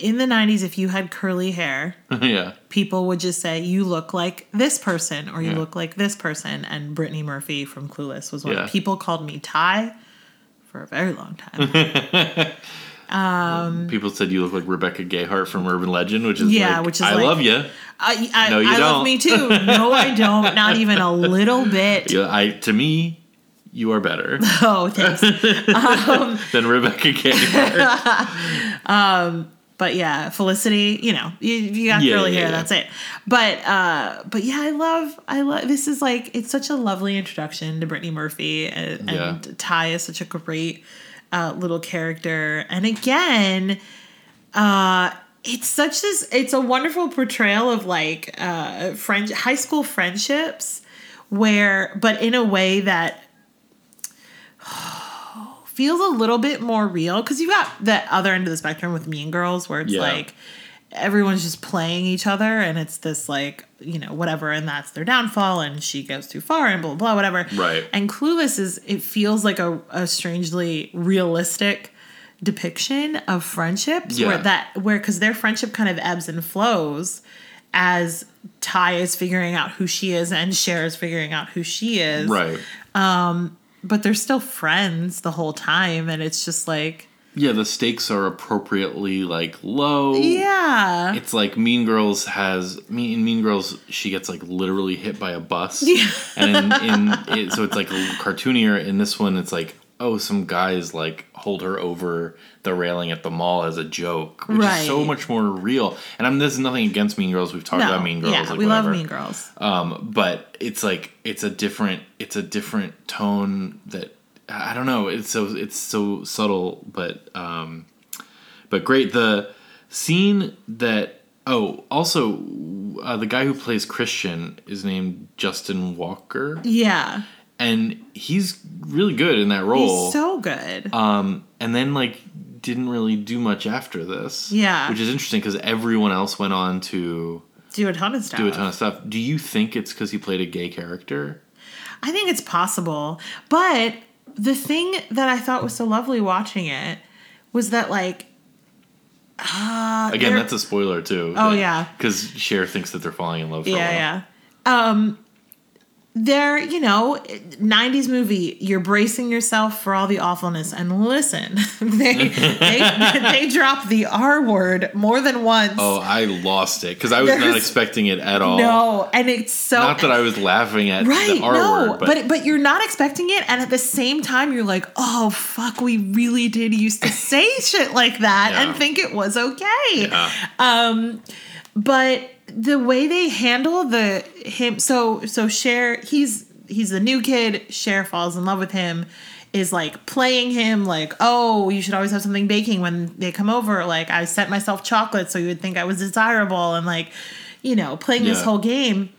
Speaker 1: in the 90s if you had curly hair
Speaker 2: yeah.
Speaker 1: people would just say you look like this person or you
Speaker 2: Yeah.
Speaker 1: look like this person. And brittany murphy from clueless was one.
Speaker 2: Yeah.
Speaker 1: people called me Tai for a very long time.
Speaker 2: People said you look like rebecca gayheart from urban legend which is
Speaker 1: Yeah,
Speaker 2: like,
Speaker 1: which is
Speaker 2: i
Speaker 1: like-
Speaker 2: love you
Speaker 1: i, I,
Speaker 2: No, you
Speaker 1: I love
Speaker 2: don't.
Speaker 1: me too. No i don't. Not even a little bit.
Speaker 2: Yeah, i to me you are better
Speaker 1: oh thanks
Speaker 2: than rebecca gayheart
Speaker 1: but yeah, Felicity, you know, you, you got
Speaker 2: Yeah,
Speaker 1: curly
Speaker 2: yeah,
Speaker 1: hair,
Speaker 2: yeah.
Speaker 1: that's it. But uh, but yeah, I love, I love. This is like it's such a lovely introduction to Brittany Murphy, and,
Speaker 2: Yeah.
Speaker 1: and Tai is such a great uh, little character. And again, uh, it's such this, it's a wonderful portrayal of like uh, friend, high school friendships, where, but in a way that feels a little bit more real because you got the other end of the spectrum with Mean Girls where it's
Speaker 2: Yeah.
Speaker 1: like everyone's just playing each other and it's this like you know whatever and that's their downfall and she goes too far and blah blah, blah whatever
Speaker 2: Right.
Speaker 1: and clueless is it feels like a, a strangely realistic depiction of friendships
Speaker 2: Yeah.
Speaker 1: where that where because their friendship kind of ebbs and flows as Tai is figuring out who she is and Cher is figuring out who she is
Speaker 2: right um,
Speaker 1: but they're still friends the whole time and it's just like
Speaker 2: yeah the stakes are appropriately like low
Speaker 1: yeah
Speaker 2: it's like Mean Girls has me in Mean Girls she gets like literally hit by a bus,
Speaker 1: Yeah.
Speaker 2: and in, in it, so it's like cartoonier. In this one, it's like oh some guys like hold her over the railing at the mall as a joke, which is so much more real. And I'm there's nothing against Mean Girls. We've talked
Speaker 1: no
Speaker 2: about Mean Girls.
Speaker 1: yeah
Speaker 2: like,
Speaker 1: we
Speaker 2: whatever.
Speaker 1: love mean girls
Speaker 2: Um, but it's like it's a different it's a different tone that I don't know. It's so it's so subtle, but um, but great. The scene that oh also uh, the guy who plays Christian is named Justin Walker,
Speaker 1: yeah
Speaker 2: and he's really good in that role.
Speaker 1: he's so good
Speaker 2: um, and then like didn't really do much after this.
Speaker 1: Yeah.
Speaker 2: which is interesting because everyone else went on to
Speaker 1: do a ton of stuff
Speaker 2: do a ton of stuff. Do you think it's because he played a gay character?
Speaker 1: i think it's possible but the thing that i thought was so lovely watching it was that like uh,
Speaker 2: Again, that's a spoiler too.
Speaker 1: Oh, yeah.
Speaker 2: because Cher thinks that they're falling in love. For a while.
Speaker 1: yeah yeah um they're you know 90s movie you're bracing yourself for all the awfulness. And listen they they, they drop the r word more than once.
Speaker 2: Oh, I lost it because I was not expecting it at all.
Speaker 1: no and it's so
Speaker 2: not that I was laughing at
Speaker 1: right
Speaker 2: the R
Speaker 1: no
Speaker 2: word,
Speaker 1: but
Speaker 2: but,
Speaker 1: but, you're not expecting it. And at the same time you're like oh fuck we really did used to say shit like that
Speaker 2: Yeah.
Speaker 1: and think it was okay.
Speaker 2: Yeah,
Speaker 1: um but the way they handle the him so so Cher he's he's the new kid. Cher falls in love with him is like playing him like oh you should always have something baking when they come over. Like I sent myself chocolate so you would think I was desirable and like you know playing this whole game.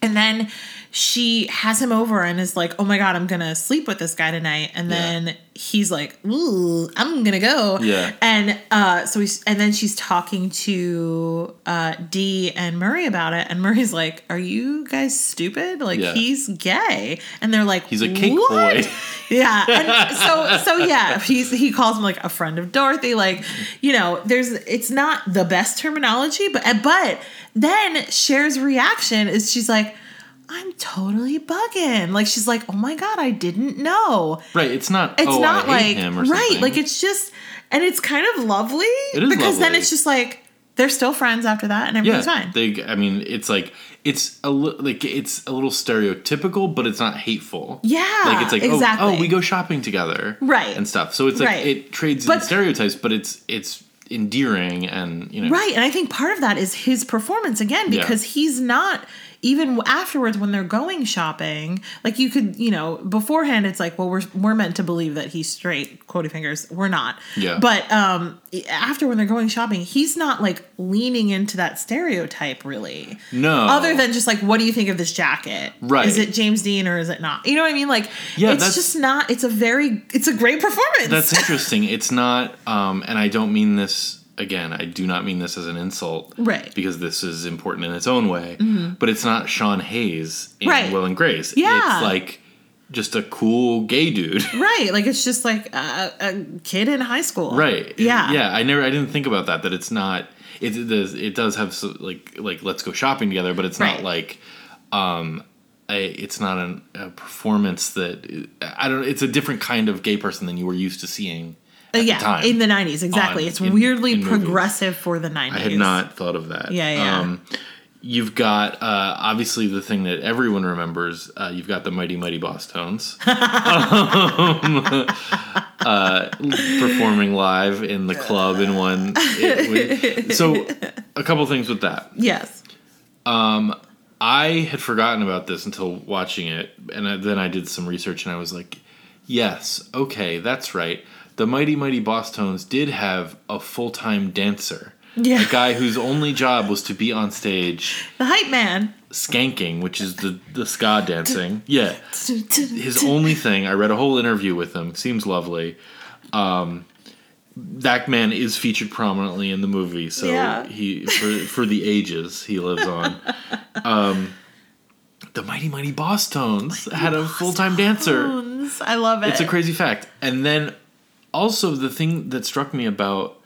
Speaker 1: And then she has him over and is like, "Oh my god, I'm gonna sleep with this guy tonight." And
Speaker 2: Yeah.
Speaker 1: then he's like, "Ooh, I'm gonna go."
Speaker 2: Yeah.
Speaker 1: And uh, so he's and then she's talking to uh, Dee and Murray about it, and Murray's like, "Are you guys stupid? Like
Speaker 2: Yeah.
Speaker 1: he's gay?" And they're like,
Speaker 2: he's a cake
Speaker 1: "What?"
Speaker 2: boy.
Speaker 1: yeah and so so yeah he's he calls him like a friend of dorothy like you know there's it's not the best terminology but but then Cher's reaction is she's like I'm totally bugging. Like she's like, oh my god, I didn't know.
Speaker 2: Right. It's not.
Speaker 1: It's
Speaker 2: oh,
Speaker 1: not like right. Like it's just, and it's kind of lovely.
Speaker 2: It is
Speaker 1: because then it's just like they're still friends after that, and
Speaker 2: yeah.
Speaker 1: everything's fine.
Speaker 2: They. I mean, it's like it's a li- like it's a little stereotypical, but it's not hateful.
Speaker 1: Yeah,
Speaker 2: Like it's like oh, oh
Speaker 1: exactly.
Speaker 2: oh we go shopping together.
Speaker 1: Right.
Speaker 2: And stuff. So it's like
Speaker 1: Right.
Speaker 2: it trades in stereotypes, but it's it's endearing and you know.
Speaker 1: Right. And I think part of that is his performance again,
Speaker 2: Yeah.
Speaker 1: because he's not even afterwards when they're going shopping, like you could, you know, beforehand it's like, well, we're we're meant to believe that he's straight, quoting fingers. We're not.
Speaker 2: Yeah.
Speaker 1: But um after when they're going shopping, he's not like leaning into that stereotype really.
Speaker 2: No.
Speaker 1: Other than just like, what do you think of this jacket?
Speaker 2: Right.
Speaker 1: Is it James Dean or is it not? You know what I mean? Like
Speaker 2: Yeah,
Speaker 1: it's just not it's a very it's a great performance.
Speaker 2: That's interesting. It's not, um, and I don't mean this again. I do not mean this as an insult,
Speaker 1: Right. Mm-hmm.
Speaker 2: Because this is important in its own way. But it's not Sean Hayes in
Speaker 1: Right.
Speaker 2: Will and Grace.
Speaker 1: Yeah.
Speaker 2: it's like just a cool gay dude.
Speaker 1: Right, like it's just like a, a kid in high school.
Speaker 2: right.
Speaker 1: Yeah.
Speaker 2: Yeah. I never. I didn't think about that. That it's not. It, it does. It does have so, like like let's go shopping together, but it's not like. Um, a, it's not an, a performance that I don't. It's a different kind of gay person than you were used to seeing.
Speaker 1: Yeah,
Speaker 2: the
Speaker 1: in the '90s, exactly.
Speaker 2: on-
Speaker 1: it's
Speaker 2: in-
Speaker 1: weirdly
Speaker 2: in movies.
Speaker 1: progressive for the '90s.
Speaker 2: I had not thought of that.
Speaker 1: Yeah, yeah.
Speaker 2: Um, you've got uh, obviously the thing that everyone remembers. Uh, you've got the Mighty Mighty Bosstones um, uh, performing live in the club in one. it so, a couple things with that.
Speaker 1: Yes.
Speaker 2: Um, I had forgotten about this until watching it, and I, then I did some research, and I was like, "Yes, okay, that's right." The Mighty Mighty Bosstones did have a full time dancer,
Speaker 1: Yeah.
Speaker 2: a guy whose only job was to be on stage
Speaker 1: The hype man.
Speaker 2: skanking, which is the the ska dancing. Yeah, his only thing. I read a whole interview with him. Seems lovely. Um, that man is featured prominently in the movie, so
Speaker 1: Yeah.
Speaker 2: he for for the ages he lives on. Um, the Mighty Mighty Bosstones had a full time dancer.
Speaker 1: I love it.
Speaker 2: It's a crazy fact. And then also the thing that struck me about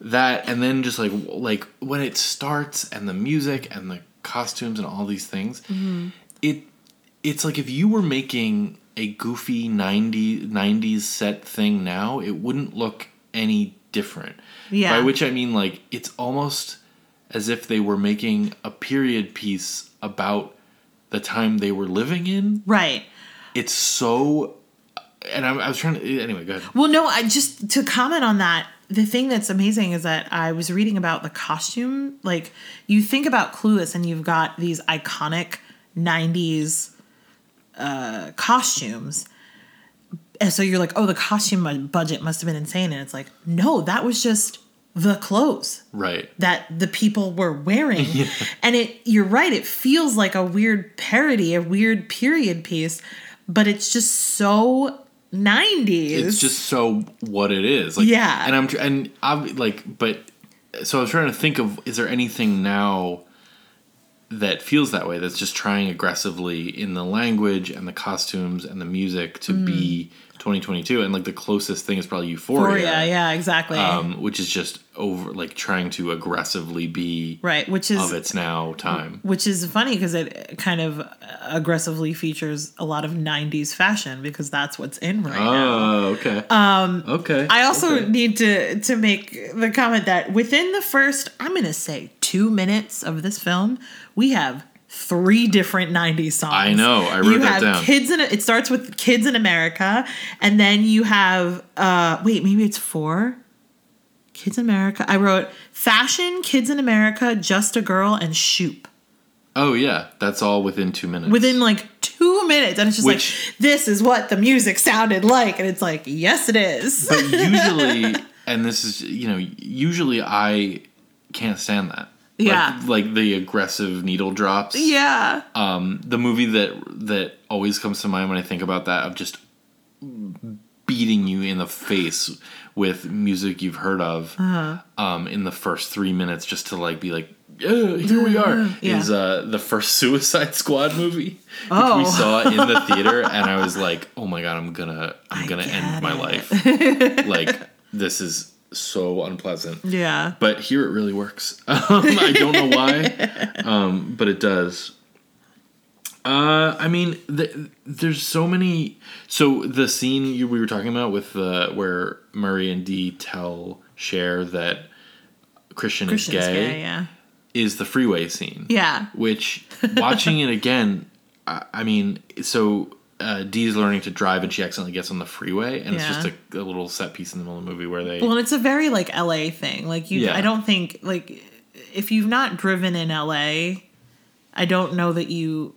Speaker 2: that and then just like like when it starts and the music and the costumes and all these things mm-hmm. it it's like if you were making a goofy 90 90s set thing now it wouldn't look any different
Speaker 1: Yeah.
Speaker 2: by which i mean like it's almost as if they were making a period piece about the time they were living in
Speaker 1: right.
Speaker 2: it's so and I, I was trying to anyway go ahead
Speaker 1: Well, no, I just to comment on that. The thing that's amazing is that I was reading about the costume. Like you think about Clueless, and you've got these iconic '90s uh, costumes. And so you're like, oh, the costume budget must have been insane. And it's like, no, that was just the clothes
Speaker 2: right
Speaker 1: that the people were wearing. And it you're right, it feels like a weird parody, a weird period piece, but it's just so 90s.
Speaker 2: it's just so what it is like
Speaker 1: Yeah.
Speaker 2: and i'm and i'm like but so i was trying to think of is there anything now that feels that way that's just trying aggressively in the language and the costumes and the music to be 2022 and like the closest thing is probably euphoria,
Speaker 1: Euphoria, yeah, exactly.
Speaker 2: um, which is just over like trying to aggressively be
Speaker 1: right, which is
Speaker 2: of its now time
Speaker 1: which is funny because it kind of aggressively features a lot of 90s fashion because that's what's in right now.
Speaker 2: oh okay um okay
Speaker 1: I also
Speaker 2: okay.
Speaker 1: need to to make the comment that within the first, I'm going to say 2 minutes of this film, we have three different 90s songs.
Speaker 2: I know, I wrote
Speaker 1: you
Speaker 2: that
Speaker 1: have
Speaker 2: down.
Speaker 1: Kids in it starts with Kids in America and then you have uh wait, maybe it's 4 Kids in America. I wrote Fashion, Kids in America, Just a Girl and Shoop.
Speaker 2: oh yeah that's all within two minutes
Speaker 1: Within like 2 minutes and it's just
Speaker 2: Which-
Speaker 1: like this is what the music sounded like and it's like yes it is.
Speaker 2: but usually and this is you know usually i can't stand that
Speaker 1: Yeah.
Speaker 2: like, like the aggressive needle drops
Speaker 1: yeah.
Speaker 2: um the movie that that always comes to mind when i think about that of just beating you in the face with music you've heard of
Speaker 1: Uh-huh.
Speaker 2: um in the first three minutes just to like be like yeah, here we are
Speaker 1: Yeah.
Speaker 2: is uh the first suicide squad movie
Speaker 1: Oh.
Speaker 2: which we saw in the theater and i was like oh my god i'm gonna i'm
Speaker 1: I
Speaker 2: gonna end my
Speaker 1: it.
Speaker 2: life like this is so unpleasant
Speaker 1: Yeah.
Speaker 2: but here it really works um, i don't know why um, but it does Uh, I mean, the, there's so many. So the scene you, we were talking about with the where Murray and Dee tell Cher that Christian
Speaker 1: Christian's
Speaker 2: is gay,
Speaker 1: gay, yeah.
Speaker 2: is the freeway scene.
Speaker 1: Yeah.
Speaker 2: Which watching it again, I, I mean, so uh, Dee's learning to drive and she accidentally gets on the freeway, and it's just a, a little set piece in the middle of the movie where they.
Speaker 1: Well, and it's a very like LA thing. Like you
Speaker 2: Yeah.
Speaker 1: I don't think like if you've not driven in LA, I don't know that you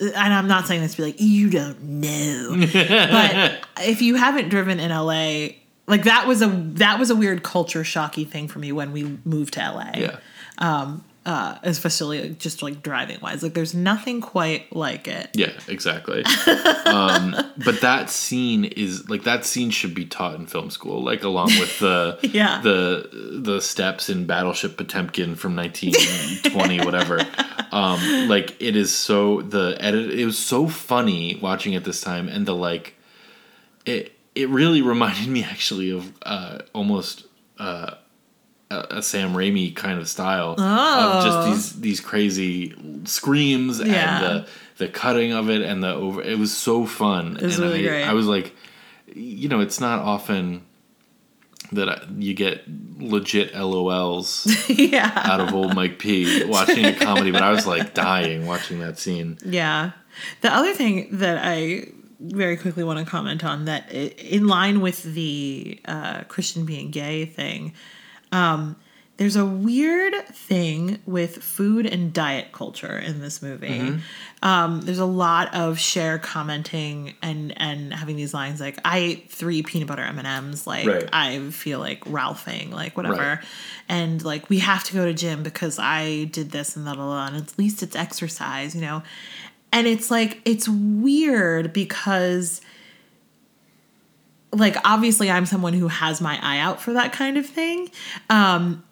Speaker 1: and I'm not saying this to be like you don't know. but if you haven't driven in LA, like that was a that was a weird culture shocky thing for me when we moved to LA.
Speaker 2: yeah.
Speaker 1: Um, Uh, especially just like driving wise. Like there's nothing quite like it.
Speaker 2: Yeah, exactly. um, but that scene is like that scene should be taught in film school, like along with the
Speaker 1: Yeah.
Speaker 2: the the steps in Battleship Potemkin from nineteen twenty, whatever. Um, like it is so the edit. It was so funny watching it this time, and the like. It it really reminded me actually of uh, almost. Uh, a, Sam Raimi kind of style of
Speaker 1: Oh.
Speaker 2: just these these crazy screams
Speaker 1: Yeah.
Speaker 2: and the the cutting of it and the over it was so fun
Speaker 1: was
Speaker 2: and
Speaker 1: really
Speaker 2: I,
Speaker 1: great.
Speaker 2: I was like you know it's not often that I, you get legit LOLs
Speaker 1: yeah.
Speaker 2: out of old Mike P watching a comedy but I was like dying watching that scene
Speaker 1: Yeah. The other thing that I very quickly want to comment on that in line with the uh, Christian being gay thing, um, there's a weird thing with food and diet culture in this movie. Um, there's a lot of Cher commenting and and having these lines like I ate three peanut butter M and M's like
Speaker 2: Right.
Speaker 1: I feel like Ralphing like whatever,
Speaker 2: Right.
Speaker 1: and like we have to go to gym because I did this and that and at least it's exercise, you know, and it's like it's weird because like obviously I'm someone who has my eye out for that kind of thing. Um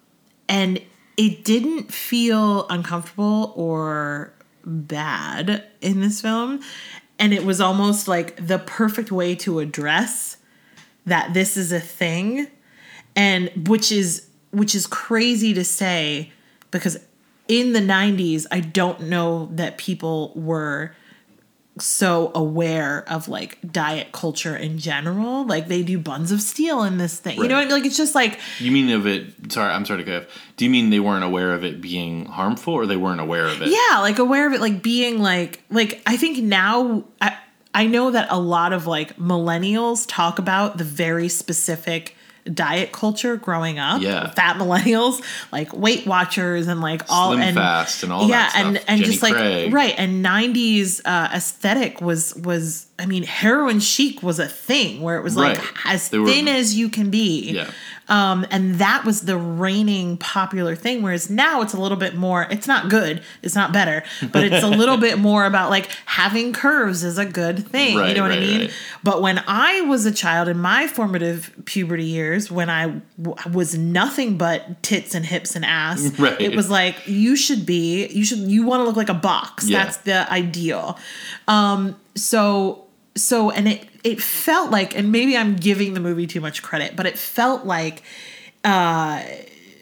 Speaker 1: and it didn't feel uncomfortable or bad in this film and it was almost like the perfect way to address that this is a thing and which is which is crazy to say because in the 90s I don't know that people were so aware of like diet culture in general. Like they do buns of steel in this thing. You know what I mean? Like it's just like
Speaker 2: you mean of it sorry I'm sorry to cut off do you mean they weren't aware of it being harmful or they weren't aware of it
Speaker 1: yeah, like aware of it like being like like I think now I I know that a lot of like millennials talk about the very specific diet culture growing up.
Speaker 2: Yeah.
Speaker 1: Fat millennials, like Weight Watchers and like all
Speaker 2: Slim
Speaker 1: and
Speaker 2: Fast and all
Speaker 1: yeah,
Speaker 2: that
Speaker 1: and and
Speaker 2: Jenny
Speaker 1: just like
Speaker 2: Craig.
Speaker 1: right, and '90s uh, aesthetic was was I mean, heroin chic was a thing where it was like
Speaker 2: Right.
Speaker 1: as
Speaker 2: They were-
Speaker 1: thin as you can be.
Speaker 2: Yeah.
Speaker 1: Um, and that was the reigning popular thing. Whereas now it's a little bit more, it's not good, it's not better, but it's a little bit more about like having curves is a good thing. you know what I mean?
Speaker 2: right.
Speaker 1: But when I was a child in my formative puberty years, when I w- was nothing but tits and hips and ass,
Speaker 2: Right.
Speaker 1: it was like, you should be, you should, you want to look like a box.
Speaker 2: Yeah.
Speaker 1: That's the ideal. Um, so so and it it felt like and maybe I'm giving the movie too much credit, but it felt like uh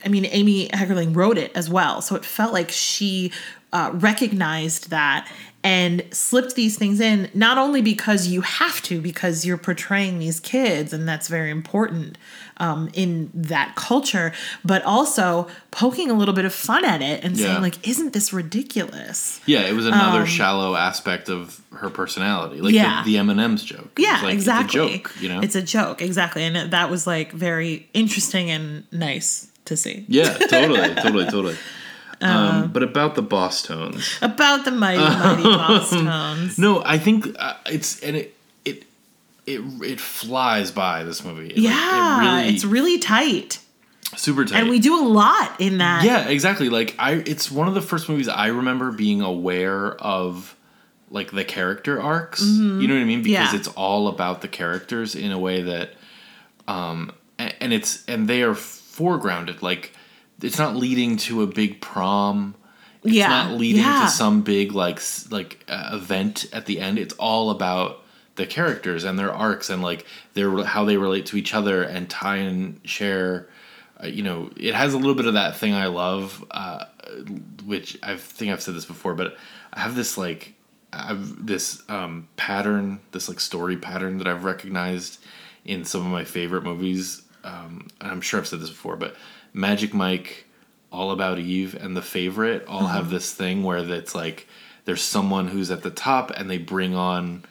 Speaker 1: I mean Amy Heckerling wrote it as well. So it felt like she uh, recognized that and slipped these things in not only because you have to because you're portraying these kids and that's very important um, in that culture but also poking a little bit of fun at it and
Speaker 2: Yeah.
Speaker 1: saying like isn't this ridiculous
Speaker 2: Yeah, it was another shallow aspect of her personality, like
Speaker 1: Um, Yeah.
Speaker 2: the, the M and M's joke.
Speaker 1: Yeah,
Speaker 2: like,
Speaker 1: exactly.
Speaker 2: It's a joke, you know.
Speaker 1: It's a joke, exactly, and that was like very interesting and nice to see.
Speaker 2: yeah, totally, totally, totally. Um, but about the Bosstones,
Speaker 1: About the mighty, mighty boss tones.
Speaker 2: no, I think uh, it's and it it it it flies by this movie. It, like,
Speaker 1: yeah,
Speaker 2: it really,
Speaker 1: it's really tight,
Speaker 2: super tight.
Speaker 1: and we do a lot in that.
Speaker 2: yeah, exactly. Like I, it's one of the first movies I remember being aware of, like the character arcs. You know what I mean? Because
Speaker 1: Mm-hmm. Yeah.
Speaker 2: it's all about the characters in a way that, um, and, and it's and they are foregrounded. Like it's not leading to a big prom. It's
Speaker 1: Yeah,
Speaker 2: not leading
Speaker 1: yeah.
Speaker 2: to some big like like uh, event at the end. It's all about the characters and their arcs and like their how they relate to each other and Tai and Cher. Uh, you know, it has a little bit of that thing I love, uh, which I think I've said this before, but I have this like I've this um, pattern, this like story pattern that I've recognized in some of my favorite movies. Um, and I'm sure I've said this before, but Magic Mike, All About Eve, and The Favorite all have this thing where it's like there's someone who's at the top, and they bring on.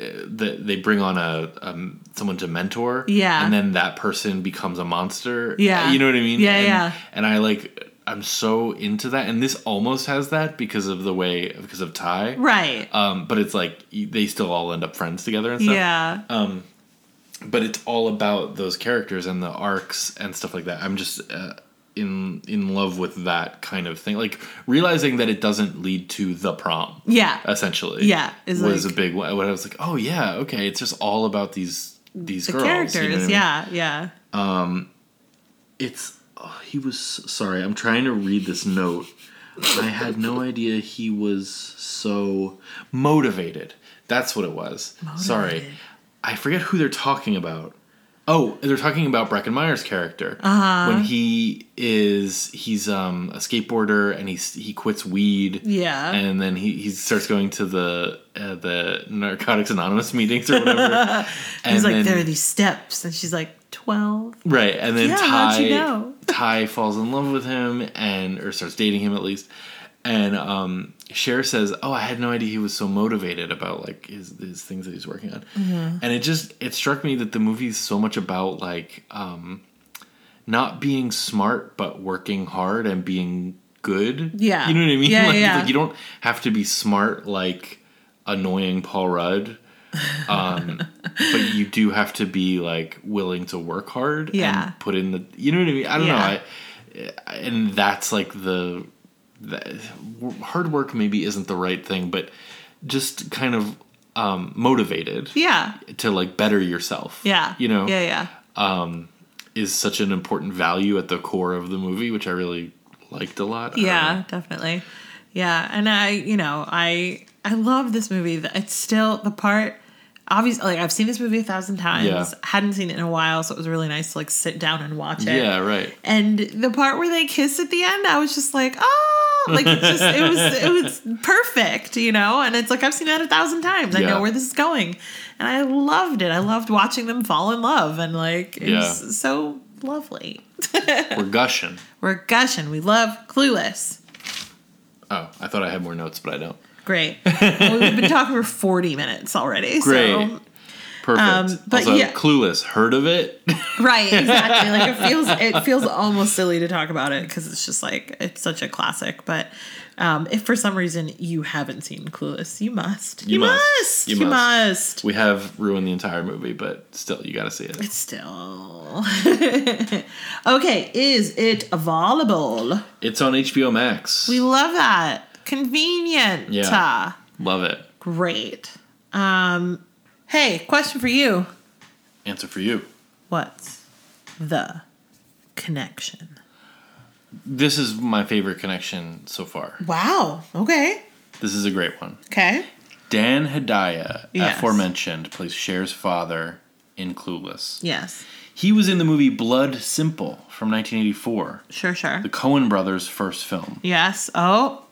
Speaker 2: uh, the- They bring on a um, someone to mentor,
Speaker 1: Yeah.
Speaker 2: and then that person becomes a monster.
Speaker 1: Yeah.
Speaker 2: you know what I mean.
Speaker 1: Yeah,
Speaker 2: and,
Speaker 1: yeah.
Speaker 2: And I like, I'm so into that, and this almost has that because of the way because of Tai,
Speaker 1: Right.
Speaker 2: um, but it's like they still all end up friends together and stuff.
Speaker 1: yeah.
Speaker 2: But it's all about those characters and the arcs and stuff like that. I'm just uh, in in love with that kind of thing. Like realizing that it doesn't lead to the prom.
Speaker 1: Yeah.
Speaker 2: essentially.
Speaker 1: Yeah,
Speaker 2: was
Speaker 1: like-
Speaker 2: a big one. When I was like, oh yeah, okay, it's just all about these these
Speaker 1: the
Speaker 2: girls.
Speaker 1: characters.
Speaker 2: you know what I mean?
Speaker 1: Yeah. Yeah.
Speaker 2: It's oh, he was sorry. I'm trying to read this note. I had no idea he was so motivated. That's what it was. Sorry,
Speaker 1: Motivated.
Speaker 2: I forget who they're talking about. Oh, they're talking about Breckin Meyer's character uh-huh. when he is he's um, a skateboarder and he's he quits weed.
Speaker 1: Yeah.
Speaker 2: and then he, he starts going to the uh, the Narcotics Anonymous meetings or whatever. and
Speaker 1: He's like,
Speaker 2: then-
Speaker 1: there are these steps, and she's like, twelve.
Speaker 2: Right, and then
Speaker 1: Yeah, Tai you know?
Speaker 2: Tai falls in love with him and or starts dating him at least. And um Cher says, "Oh, I had no idea he was so motivated about like his his things that he's working on."
Speaker 1: Mm-hmm.
Speaker 2: And it just it struck me that the movie's so much about like um not being smart but working hard and being good.
Speaker 1: Yeah.
Speaker 2: You know what I mean?
Speaker 1: Yeah,
Speaker 2: like,
Speaker 1: yeah.
Speaker 2: like you don't have to be smart like annoying Paul Rudd. Um, but you do have to be like willing to work hard
Speaker 1: Yeah.
Speaker 2: and put in the you know what I mean? I don't
Speaker 1: Yeah.
Speaker 2: know. I, and that's like the hard work maybe isn't the right thing, but just kind of um, motivated
Speaker 1: Yeah.
Speaker 2: to like better yourself.
Speaker 1: Yeah.
Speaker 2: You know,
Speaker 1: Yeah. Yeah.
Speaker 2: is such an important value at the core of the movie, which I really liked a lot.
Speaker 1: Yeah, definitely. Yeah, and I, you know, I I love this movie. It's still the part. Obviously, like I've seen this movie a thousand times.
Speaker 2: Yeah.
Speaker 1: Hadn't seen it in a while, so it was really nice to like sit down and watch it.
Speaker 2: Yeah, right.
Speaker 1: And the part where they kiss at the end, I was just like, oh, like it just it was it was perfect, you know. And it's like I've seen that a thousand times. I
Speaker 2: Yeah.
Speaker 1: know where this is going, and I loved it. I loved watching them fall in love, and like it
Speaker 2: Yeah.
Speaker 1: was so lovely.
Speaker 2: We're gushing.
Speaker 1: We're gushing. We love Clueless.
Speaker 2: Oh, I thought I had more notes, but I don't.
Speaker 1: Great. well, we've been talking for 40 minutes already.
Speaker 2: Great.
Speaker 1: So,
Speaker 2: Perfect.
Speaker 1: Um, but
Speaker 2: also,
Speaker 1: yeah.
Speaker 2: Clueless. Heard of it?
Speaker 1: right, exactly. Like it feels it feels almost silly to talk about it because it's just like it's such a classic. But um, if for some reason you haven't seen Clueless, you must. You,
Speaker 2: You must.
Speaker 1: must.
Speaker 2: You
Speaker 1: You,
Speaker 2: must.
Speaker 1: must.
Speaker 2: we have ruined the entire movie, but still, you got to see it.
Speaker 1: It's still okay. Is it available?
Speaker 2: It's on HBO Max.
Speaker 1: We love that. Convenient.
Speaker 2: Yeah. Love it.
Speaker 1: Great. Um, hey, question for you.
Speaker 2: Answer for you.
Speaker 1: What's the connection?
Speaker 2: This is my favorite connection so far.
Speaker 1: Wow. Okay.
Speaker 2: This is a great one.
Speaker 1: Okay.
Speaker 2: Dan Hedaya,
Speaker 1: Yes.
Speaker 2: aforementioned, plays Cher's father in Clueless.
Speaker 1: Yes.
Speaker 2: He was in the movie Blood Simple from 1984,
Speaker 1: Sure, sure.
Speaker 2: the Coen brothers' first film,
Speaker 1: Yes. Oh.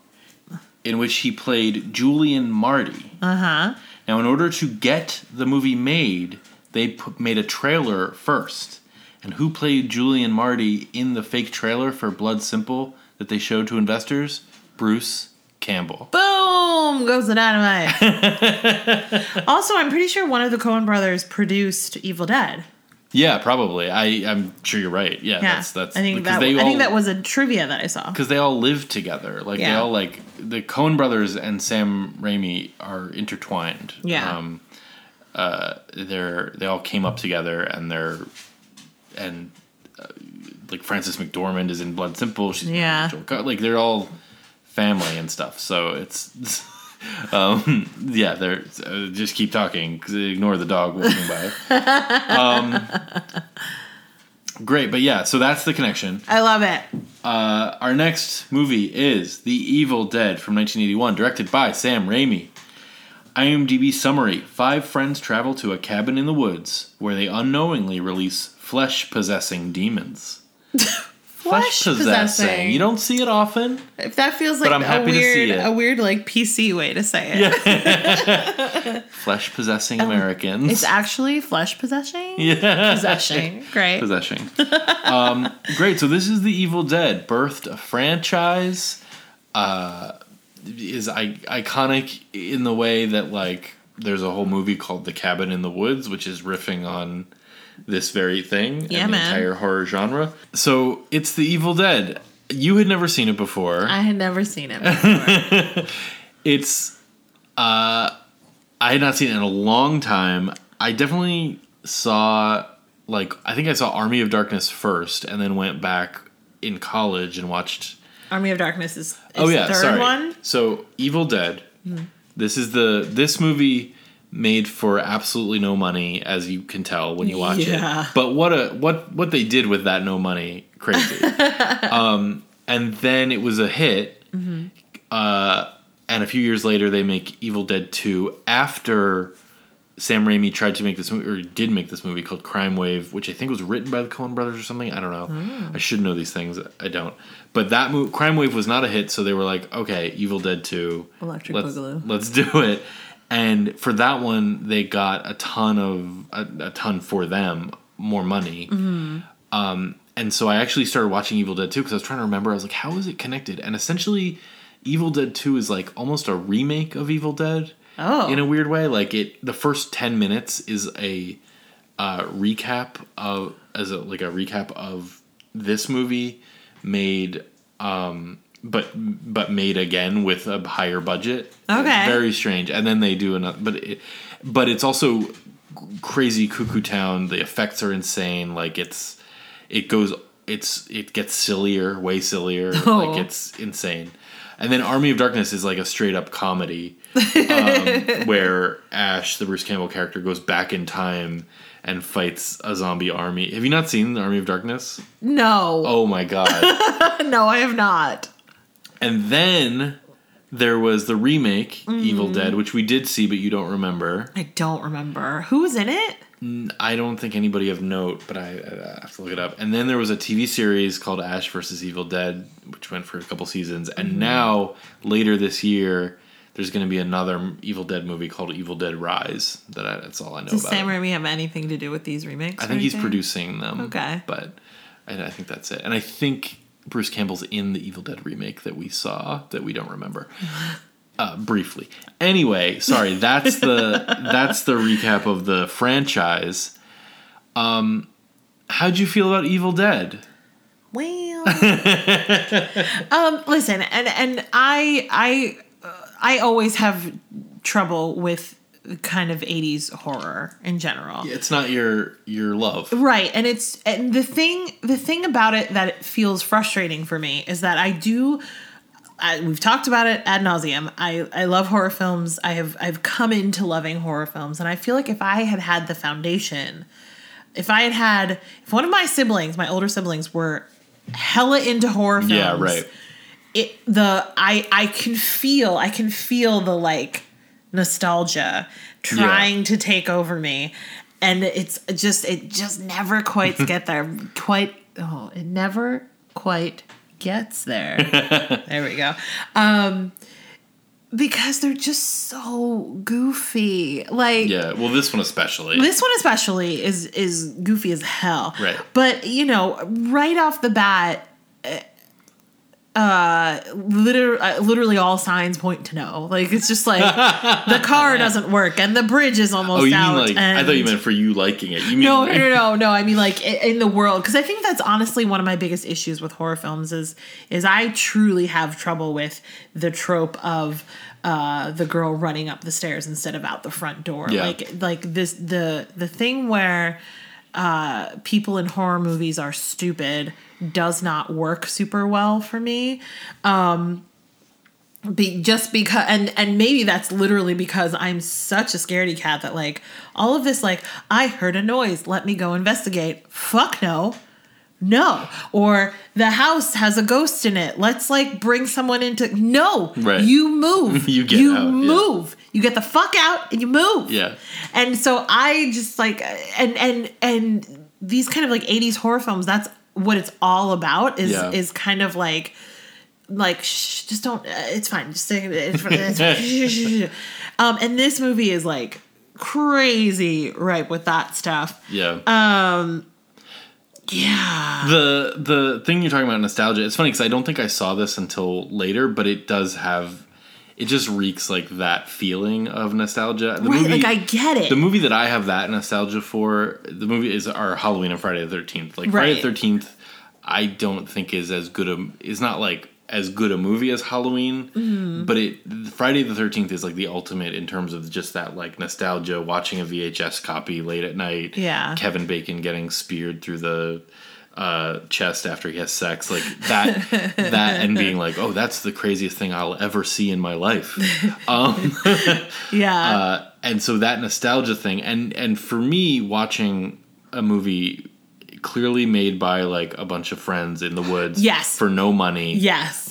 Speaker 2: In which he played Julian Marty.
Speaker 1: Uh huh.
Speaker 2: Now, in order to get the movie made, they put, made a trailer first. And who played Julian Marty in the fake trailer for Blood Simple that they showed to investors? Bruce Campbell.
Speaker 1: Boom goes the dynamite. also, I'm pretty sure one of the Coen brothers produced Evil Dead.
Speaker 2: Yeah, probably. I I'm sure you're right. Yeah,
Speaker 1: Yeah.
Speaker 2: that's that's
Speaker 1: I think that. I
Speaker 2: all
Speaker 1: think that was a trivia that I saw.
Speaker 2: because they all live together. Like they all like the Coen brothers and Sam Raimi are intertwined.
Speaker 1: Yeah.
Speaker 2: Um, uh, they're they all came up together and they're and uh, like Frances McDormand is in Blood Simple. She's
Speaker 1: Yeah.
Speaker 2: Like they're all family and stuff. So it's. Um, yeah, they're uh, just keep talking. ignore the dog walking by. um, great, but yeah, so that's the connection.
Speaker 1: I love it.
Speaker 2: Uh, our next movie is The Evil Dead from 1981, directed by Sam Raimi. IMDb summary Five friends travel to a cabin in the woods where they unknowingly release flesh possessing demons.
Speaker 1: flesh, possessing.
Speaker 2: You don't see it often.
Speaker 1: If that feels like
Speaker 2: I'm
Speaker 1: a
Speaker 2: happy to see
Speaker 1: weird,
Speaker 2: it.
Speaker 1: a weird like PC way to say it. Yeah.
Speaker 2: Flesh possessing Americans.
Speaker 1: It's actually flesh possessing.
Speaker 2: yeah.
Speaker 1: Possession. Great.
Speaker 2: Possessing. um, great. So this is the Evil Dead, birthed a franchise. Uh, is I- iconic in the way that like there's a whole movie called The Cabin in the Woods, which is riffing on this very thing
Speaker 1: Yeah,
Speaker 2: and the
Speaker 1: man.
Speaker 2: entire horror genre. So it's the Evil Dead. You had never seen it before.
Speaker 1: I had never seen it before.
Speaker 2: it's uh I had not seen it in a long time. I definitely saw like I think I saw Army of Darkness first and then went back in college and watched
Speaker 1: Army of Darkness is, is
Speaker 2: Oh yeah,
Speaker 1: the third
Speaker 2: sorry.
Speaker 1: one.
Speaker 2: So Evil Dead. This is the this movie made for absolutely no money as you can tell when you watch
Speaker 1: Yeah.
Speaker 2: it. But what a what what they did with that no money crazy. um and then it was a hit.
Speaker 1: Mm-hmm.
Speaker 2: Uh and a few years later they make Evil Dead 2 after Sam Raimi tried to make this movie, or did make this movie called Crime Wave, which I think was written by the Coen Brothers or something. I don't know.
Speaker 1: Hmm.
Speaker 2: I should know these things. I don't. But that movie, Crime Wave, was not a hit, so they were like, okay, Evil Dead Two,
Speaker 1: Electric
Speaker 2: let's,
Speaker 1: Boogaloo.
Speaker 2: let's do it. And for that one, they got a ton of a, a ton for them, more money.
Speaker 1: Mm-hmm.
Speaker 2: Um, and so I actually started watching Evil Dead 2 because I was trying to remember. I was like, how is it connected? And essentially, Evil Dead 2 is like almost a remake of Evil Dead
Speaker 1: Oh.
Speaker 2: in a weird way. Like it, the first ten minutes is a uh, recap of as a like a recap of this movie made, um, but but made again with a higher budget.
Speaker 1: Okay.
Speaker 2: very strange. And then they do another, but it, but it's also crazy cuckoo town. The effects are insane. Like it's it goes it's it gets sillier, way sillier.
Speaker 1: Oh.
Speaker 2: Like it's insane. And then Army of Darkness is like a straight up comedy um, where Ash, the Bruce Campbell character, goes back in time and fights a zombie army. Have you not seen the Army of Darkness?
Speaker 1: no.
Speaker 2: Oh my god.
Speaker 1: No, I have not.
Speaker 2: And then there was the remake, Evil
Speaker 1: Mm-hmm.
Speaker 2: Dead, which we did see, but you don't remember.
Speaker 1: I don't remember. Who was in it?
Speaker 2: I don't think anybody of note, but I, I have to look it up. And then there was a TV series called Ash versus Evil Dead, which went for a couple seasons. And
Speaker 1: Mm-hmm.
Speaker 2: now, later this year, there's going to be another Evil Dead movie called Evil Dead Rise. That I, that's all I know
Speaker 1: Does
Speaker 2: about.
Speaker 1: Sam. Raimi have anything to do with these remakes?
Speaker 2: I think he's producing them.
Speaker 1: Okay.
Speaker 2: but I think that's it. And I think Bruce Campbell's in the Evil Dead remake that we saw that we don't remember. Uh, briefly. Anyway, sorry. That's the that's the recap of the franchise. Um, how'd you feel about Evil Dead?
Speaker 1: Well, um, listen, and and I I uh, I always have trouble with kind of 80s horror in general.
Speaker 2: It's not your your love.
Speaker 1: Right, and it's and the thing the thing about it that it feels frustrating for me is that I do. I, we've talked about it ad nauseum. I I love horror films. I have I've come into loving horror films, and I feel like if I had had the foundation, if I had had if one of my siblings, my older siblings, were hella into horror films,
Speaker 2: Yeah, right.
Speaker 1: it the I I can feel I can feel the like nostalgia trying to take over me and it's just it just never quite get there quite oh it never quite gets there there we go um because they're just so goofy like
Speaker 2: Yeah. Well, this one especially.
Speaker 1: this one especially is is goofy as hell.
Speaker 2: Right.
Speaker 1: But you know, right off the bat, uh, literally, uh, literally all signs point to no. Like it's just like the car doesn't work and the bridge is almost
Speaker 2: oh, you
Speaker 1: out.
Speaker 2: like? I thought you meant for you liking it. You mean
Speaker 1: no,
Speaker 2: like,
Speaker 1: no, no, no, no. I mean, like in the world, because I think that's honestly one of my biggest issues with horror films is is I truly have trouble with the trope of uh, the girl running up the stairs instead of out the front door.
Speaker 2: Yeah.
Speaker 1: Like, like this the the thing where uh, people in horror movies are stupid does not work super well for me. Um, be just because and and maybe that's literally because I'm such a scaredy cat that like all of this like I heard a noise let me go investigate. Fuck no no or the house has a ghost in it let's like bring someone into no
Speaker 2: Right.
Speaker 1: you move
Speaker 2: You get out, yeah.
Speaker 1: move you get the fuck out and you move
Speaker 2: Yeah.
Speaker 1: and so I just like and and and these kind of like 80s horror films that's what it's all about is
Speaker 2: Yeah.
Speaker 1: is kind of like like shh, just don't uh, it's fine just say it's, fine, it's fine. Shh, shh, shh. um and this movie is like crazy right with that stuff
Speaker 2: Yeah.
Speaker 1: um yeah.
Speaker 2: The the thing you're talking about nostalgia it's funny because i don't think i saw this until later but it does have it just reeks like that feeling of nostalgia. The
Speaker 1: right like i get it.
Speaker 2: the movie that i have that nostalgia for the movie is our halloween and friday the 13th like friday the 13th i don't think is as good a is not like as good a movie as halloween
Speaker 1: Mm-hmm.
Speaker 2: but it friday the 13th is like the ultimate in terms of just that like nostalgia watching a vhs copy late at night
Speaker 1: Yeah.
Speaker 2: kevin bacon getting speared through the uh, chest after he has sex, like that, that, and being like, "Oh, that's the craziest thing I'll ever see in my life." Um,
Speaker 1: yeah
Speaker 2: uh, and so that nostalgia thing, and and for me, watching a movie clearly made by like a bunch of friends in the woods,
Speaker 1: Yes.
Speaker 2: for no money,
Speaker 1: yes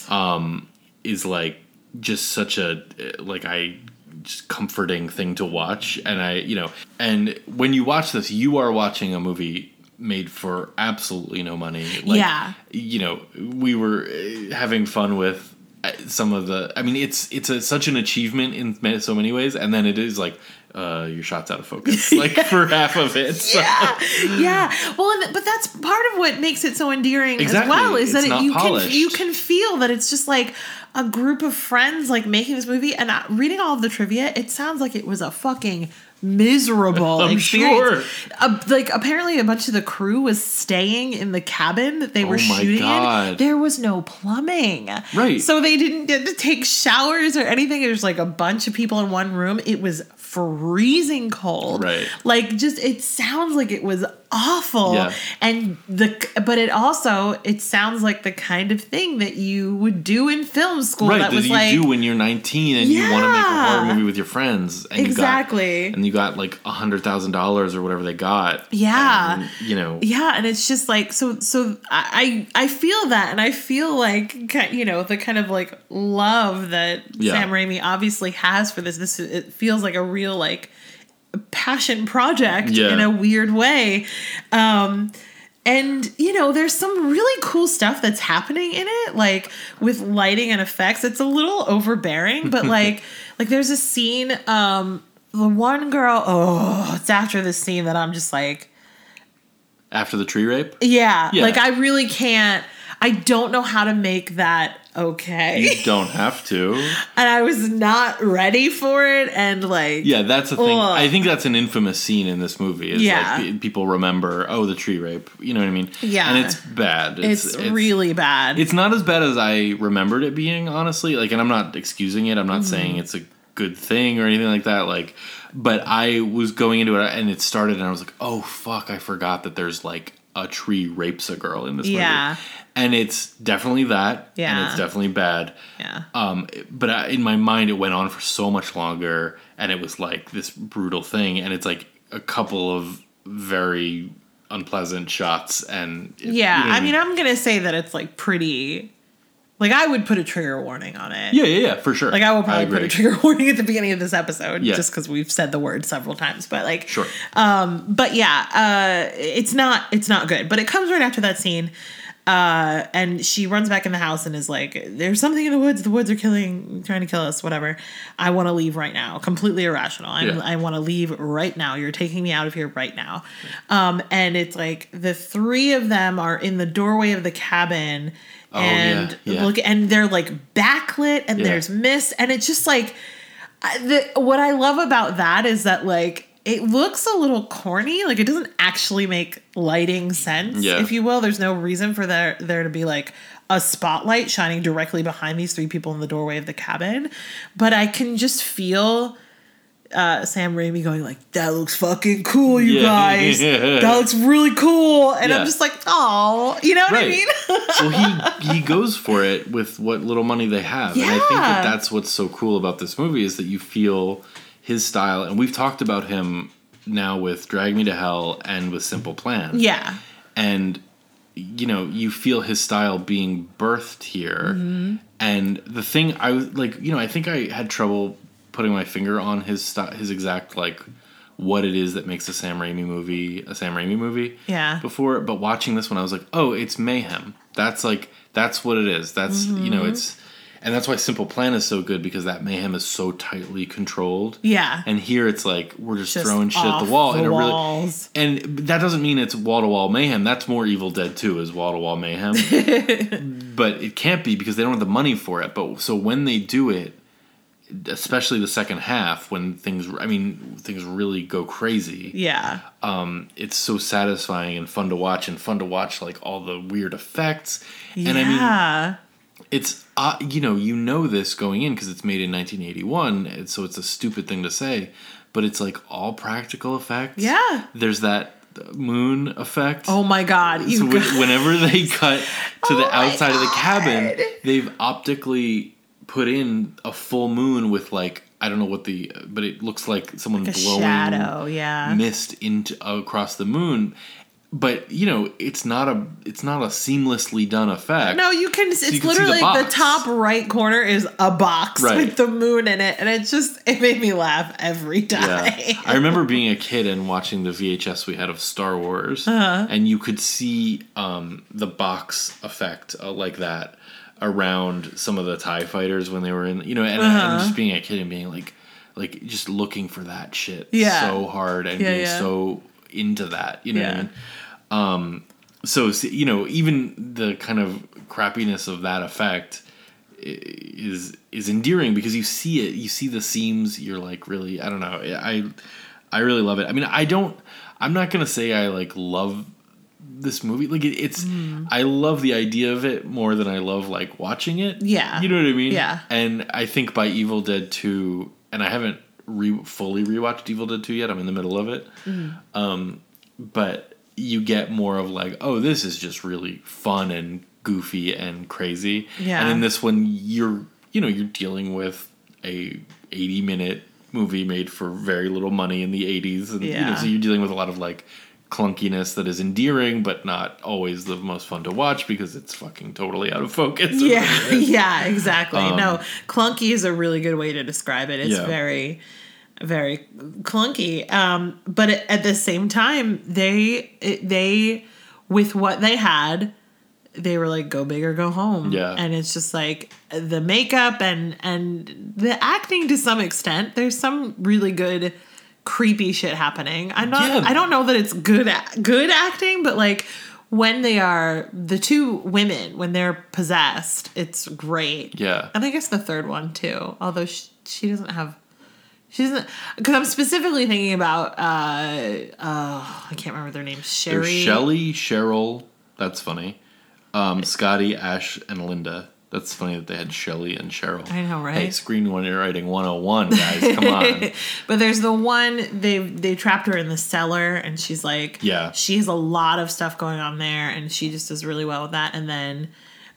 Speaker 2: is like just such a like I just comforting thing to watch. And I you know and when you watch this you are watching a movie made for absolutely no money. Like
Speaker 1: Yeah.
Speaker 2: you know we were uh, having fun with uh, some of the I mean it's it's a, such an achievement in so many ways. And then it is like uh your shot's out of focus like for half of it so.
Speaker 1: yeah, yeah. Well, and, but that's part of what makes it so endearing
Speaker 2: Exactly.
Speaker 1: as well is that it, you
Speaker 2: polished.
Speaker 1: can you can feel that it's just like a group of friends like making this movie. And uh, reading all of the trivia, it sounds like it was a fucking miserable
Speaker 2: I'm
Speaker 1: experience.
Speaker 2: sure.
Speaker 1: Uh, like apparently, a bunch of the crew was staying in the cabin that they were
Speaker 2: Oh my
Speaker 1: shooting
Speaker 2: God.
Speaker 1: in. There was no plumbing,
Speaker 2: Right.
Speaker 1: So they didn't get to take showers or anything. It was like a bunch of people in one room. It was freezing cold.
Speaker 2: Right.
Speaker 1: Like just it sounds like it was awful.
Speaker 2: Yeah.
Speaker 1: And the but it also it sounds like the kind of thing that you would do in film school
Speaker 2: right
Speaker 1: that
Speaker 2: that
Speaker 1: was
Speaker 2: you
Speaker 1: like
Speaker 2: do when you're 19 and you want to make a horror movie with your friends and
Speaker 1: Exactly.
Speaker 2: you got, and you got like a hundred thousand dollars or whatever they got
Speaker 1: Yeah.
Speaker 2: and, you know
Speaker 1: yeah, and it's just like so. So I I I feel that, and I feel like you know the kind of like love that
Speaker 2: Yeah.
Speaker 1: Sam Raimi obviously has for this. This it feels like a real like a passion project
Speaker 2: Yeah.
Speaker 1: in a weird way. Um, and you know, there's some really cool stuff that's happening in it, like with lighting and effects. It's a little overbearing, but like like there's a scene. Um, the one girl, oh, it's after this scene that I'm just like.
Speaker 2: after the tree rape
Speaker 1: Yeah,
Speaker 2: Yeah.
Speaker 1: like I really can't. I don't know how to make that okay,
Speaker 2: you don't have to
Speaker 1: and I was not ready for it. And like,
Speaker 2: yeah that's the thing
Speaker 1: Ugh.
Speaker 2: i think that's an infamous scene in this movie is
Speaker 1: Yeah.
Speaker 2: like people remember oh the tree rape you know what i mean
Speaker 1: Yeah.
Speaker 2: and it's bad
Speaker 1: it's, really bad.
Speaker 2: It's not as bad as I remembered it being, honestly. Like, and I'm not excusing it. I'm not
Speaker 1: Mm-hmm.
Speaker 2: saying it's a good thing or anything like that. Like, but I was going into it and it started, and I was like, oh fuck, I forgot that there's like a tree rapes a girl in this
Speaker 1: Yeah.
Speaker 2: movie. And it's definitely that. And it's definitely bad.
Speaker 1: yeah,
Speaker 2: Um, but I, in my mind, it went on for so much longer, and it was like this brutal thing. And it's like a couple of very unpleasant shots, and it-
Speaker 1: yeah.
Speaker 2: you know
Speaker 1: I mean, I'm gonna say that it's like pretty. Like I would put a trigger warning on it.
Speaker 2: yeah, yeah, yeah, for sure.
Speaker 1: Like I will probably put a trigger warning at the beginning of this episode,
Speaker 2: Yeah.
Speaker 1: just because we've said the word several times. But like,
Speaker 2: Sure.
Speaker 1: Um, but yeah, uh, it's not it's not good. But it comes right after that scene, uh, and she runs back in the house and is like, "There's something in the woods. The woods are killing, trying to kill us. Whatever. I want to leave right now. Completely irrational. I'm,
Speaker 2: Yeah.
Speaker 1: I want to leave right now. You're taking me out of here right now." Um, and it's like the three of them are in the doorway of the cabin.
Speaker 2: Oh,
Speaker 1: and
Speaker 2: yeah, yeah.
Speaker 1: look, and they're like backlit, and
Speaker 2: Yeah.
Speaker 1: there's mist, and it's just like the, what I love about that is that like it looks a little corny. Like it doesn't actually make lighting sense, if you will. There's no reason for there there to be like a spotlight shining directly behind these three people in the doorway of the cabin. But I can just feel uh, Sam Raimi going like, "That looks fucking cool, you
Speaker 2: Yeah.
Speaker 1: guys. That looks really cool." And
Speaker 2: Yeah.
Speaker 1: I'm just like, "Oh, you know what I mean?"
Speaker 2: well, he he goes for it with what little money they have, and I think that that's what's so cool about this movie is that you feel his style, and we've talked about him now with Drag Me to Hell and with Simple Plan,
Speaker 1: yeah,
Speaker 2: and you know you feel his style being birthed here,
Speaker 1: Mm-hmm.
Speaker 2: and the thing I was like, you know, I think I had trouble putting my finger on his sti- his exact like what it is that makes a Sam Raimi movie a Sam Raimi movie.
Speaker 1: Yeah.
Speaker 2: Before, but watching this one, I was like, oh, it's mayhem. That's like that's what it is. That's you know,
Speaker 1: Mm-hmm.
Speaker 2: it's and that's why Simple Plan is so good because that mayhem is so tightly controlled.
Speaker 1: Yeah.
Speaker 2: And here it's like we're just,
Speaker 1: Just
Speaker 2: throwing shit at the wall
Speaker 1: the
Speaker 2: in a really
Speaker 1: walls.
Speaker 2: and that doesn't mean it's wall to wall mayhem. That's more Evil Dead 2 is wall to wall mayhem. but it can't be because they don't have the money for it. But so when they do it, especially the second half when things I mean things really go crazy.
Speaker 1: Yeah.
Speaker 2: Um it's so satisfying and fun to watch and fun to watch like all the weird effects.
Speaker 1: yeah.
Speaker 2: And I mean it's uh, you know you know this going in because it's made in 1981 and so it's a stupid thing to say but it's like all practical effects
Speaker 1: Yeah.
Speaker 2: there's that moon effect
Speaker 1: oh my god. You
Speaker 2: so when- whenever they cut to the
Speaker 1: Oh my
Speaker 2: outside of the cabin they've optically put in a full moon with like i don't know what the but it looks like someone
Speaker 1: a
Speaker 2: blowing
Speaker 1: shadow, yeah.
Speaker 2: mist into across the moon but you know it's not a it's not a seamlessly done effect
Speaker 1: No, you can. It's
Speaker 2: you can
Speaker 1: literally
Speaker 2: the
Speaker 1: like the top right corner is a box
Speaker 2: Right.
Speaker 1: with the moon in it, and it just it made me laugh every time.
Speaker 2: Yeah. I remember being a kid and watching the VHS we had of Star Wars,
Speaker 1: Uh-huh.
Speaker 2: and you could see um, the box effect uh, like that around some of the Tie Fighters when they were in, you know, and,
Speaker 1: Uh-huh.
Speaker 2: and just being a kid and being like, like just looking for that shit
Speaker 1: Yeah.
Speaker 2: so hard and
Speaker 1: Yeah,
Speaker 2: being
Speaker 1: yeah.
Speaker 2: so into that, you know what I mean? Um, so you know, even the kind of crappiness of that effect is is endearing because you see it, you see the seams. You're like, really, I don't know, I I really love it. I mean, I don't. I'm not gonna say I like love this movie. Like it, it's,
Speaker 1: Mm.
Speaker 2: I love the idea of it more than I love like watching it.
Speaker 1: Yeah.
Speaker 2: you know what I mean.
Speaker 1: Yeah.
Speaker 2: And I think by Evil Dead Two, and I haven't re- fully rewatched Evil Dead Two yet. I'm in the middle of it.
Speaker 1: Mm.
Speaker 2: Um, but you get more of like, oh, this is just really fun and goofy and crazy.
Speaker 1: Yeah.
Speaker 2: And in this one, you're you know you're dealing with a 80 minute movie made for very little money in the 80s, and you know
Speaker 1: Yeah.
Speaker 2: so you're dealing with a lot of like clunkiness that is endearing but not always the most fun to watch because it's fucking totally out of focus.
Speaker 1: Yeah, yeah, exactly.
Speaker 2: Um,
Speaker 1: no, clunky is a really good way to describe it. It's
Speaker 2: Yeah.
Speaker 1: very, very clunky. Um, but at- at the same time, they it- they with what they had, they were like go big or go home.
Speaker 2: Yeah.
Speaker 1: and it's just like the makeup and and the acting to some extent. There's some really good creepy shit happening. I'm not.
Speaker 2: Yeah.
Speaker 1: I don't know that it's good good acting, but like when they are the two women when they're possessed, it's great.
Speaker 2: Yeah.
Speaker 1: and I guess the third one too. Although she, she doesn't have. She doesn't because I'm specifically thinking about uh uh I can't remember their names. Sherry.
Speaker 2: Shelly, Cheryl. That's funny. Um, Scotty, Ash, and Linda. That's funny that they had Shelly and Cheryl.
Speaker 1: I know, right?
Speaker 2: Hey, screenwriting 101, guys. Come on.
Speaker 1: but there's the one they they trapped her in the cellar and she's like
Speaker 2: Yeah.
Speaker 1: she has a lot of stuff going on there and she just does really well with that and then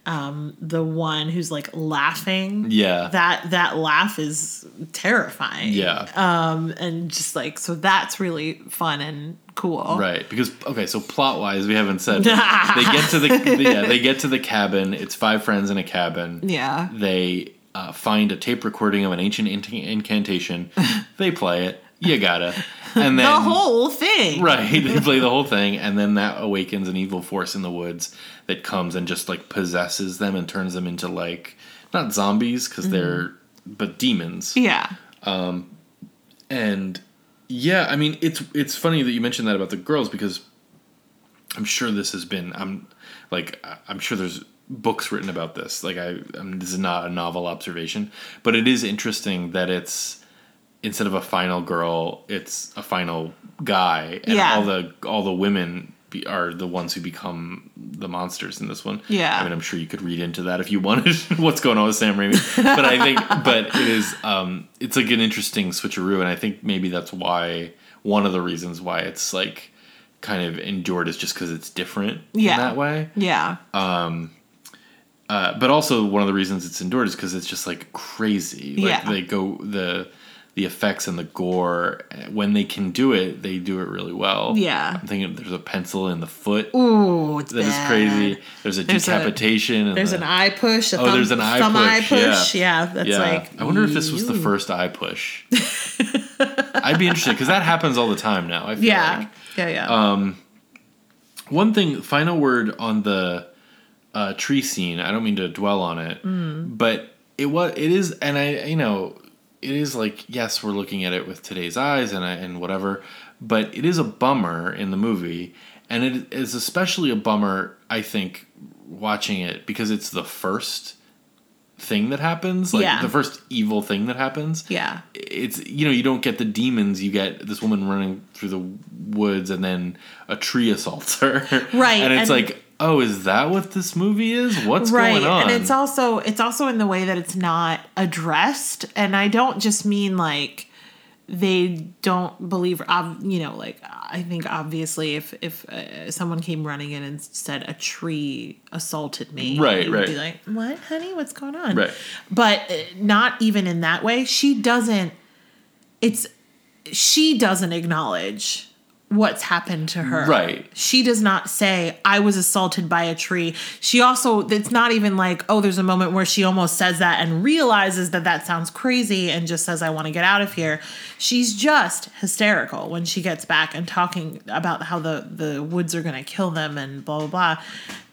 Speaker 1: um the one who's like laughing
Speaker 2: Yeah.
Speaker 1: that that laugh is terrifying
Speaker 2: Yeah.
Speaker 1: um and just like so that's really fun and cool
Speaker 2: Right, because okay, so plot wise, we haven't said they get to the yeah they get to the cabin. It's five friends in a cabin.
Speaker 1: yeah
Speaker 2: They uh, find a tape recording of an ancient incantation. they play it. You gotta, and then
Speaker 1: the whole thing.
Speaker 2: Right. They play the whole thing, and then that awakens an evil force in the woods that comes and just like possesses them and turns them into like not zombies because they're but demons.
Speaker 1: yeah.
Speaker 2: Um, And yeah, I mean it's it's funny that you mentioned that about the girls because I'm sure this has been I'm like I'm sure there's books written about this. Like I, I mean, this is not a novel observation, but it is interesting that it's instead of a final girl, it's a final guy, and
Speaker 1: Yeah.
Speaker 2: all the all the women be, are the ones who become the monsters in this one.
Speaker 1: Yeah.
Speaker 2: I mean, I'm sure you could read into that if you wanted. what's going on with Sam Raimi? But I think, but it is, um, it's like an interesting switcheroo, and I think maybe that's why one of the reasons why it's like kind of endured is just because it's different
Speaker 1: Yeah.
Speaker 2: in that way.
Speaker 1: yeah Um.
Speaker 2: Uh, but also one of the reasons it's endured is because it's just like crazy. Like
Speaker 1: Yeah.
Speaker 2: they go the the effects and the gore when they can do it, they do it really well.
Speaker 1: Yeah.
Speaker 2: I'm thinking there's a pencil in the foot
Speaker 1: ooh it's
Speaker 2: that is
Speaker 1: bad.
Speaker 2: crazy. There's a
Speaker 1: There's
Speaker 2: decapitation. and
Speaker 1: there's
Speaker 2: the-
Speaker 1: an eye push a
Speaker 2: Oh,
Speaker 1: thumb,
Speaker 2: there's an eye push,
Speaker 1: eye push
Speaker 2: yeah.
Speaker 1: yeah, that's
Speaker 2: yeah.
Speaker 1: like
Speaker 2: I wonder if this was the first eye push. I'd be interested because that happens all the time now. I feel
Speaker 1: Yeah.
Speaker 2: like.
Speaker 1: Yeah, yeah.
Speaker 2: Um, one thing, final word on the uh, tree scene. I don't mean to dwell on it,
Speaker 1: Mm.
Speaker 2: but it was it is, and I you know it is like yes, we're looking at it with today's eyes and uh, and whatever, but it is a bummer in the movie, and it is especially a bummer. I think watching it because it's the first thing that happens like
Speaker 1: Yeah.
Speaker 2: the first evil thing that happens
Speaker 1: yeah.
Speaker 2: it's you know you don't get the demons you get this woman running through the woods and then a tree assaults her
Speaker 1: Right,
Speaker 2: and it's
Speaker 1: and-
Speaker 2: like oh is that what this movie is what's
Speaker 1: right.
Speaker 2: going on
Speaker 1: And it's also it's also in the way that it's not addressed. And I don't just mean like they don't believe you know like i think obviously if if uh, someone came running in and said a tree assaulted me
Speaker 2: Right,
Speaker 1: would be like what honey what's going on
Speaker 2: Right.
Speaker 1: but uh, not even in that way she doesn't it's she doesn't acknowledge what's happened to her.
Speaker 2: Right.
Speaker 1: she does not say i was assaulted by a tree. She also it's not even like oh there's a moment where she almost says that and realizes that that sounds crazy and just says i want to get out of here. She's just hysterical when she gets back and talking about how the the woods are going to kill them and blah blah blah.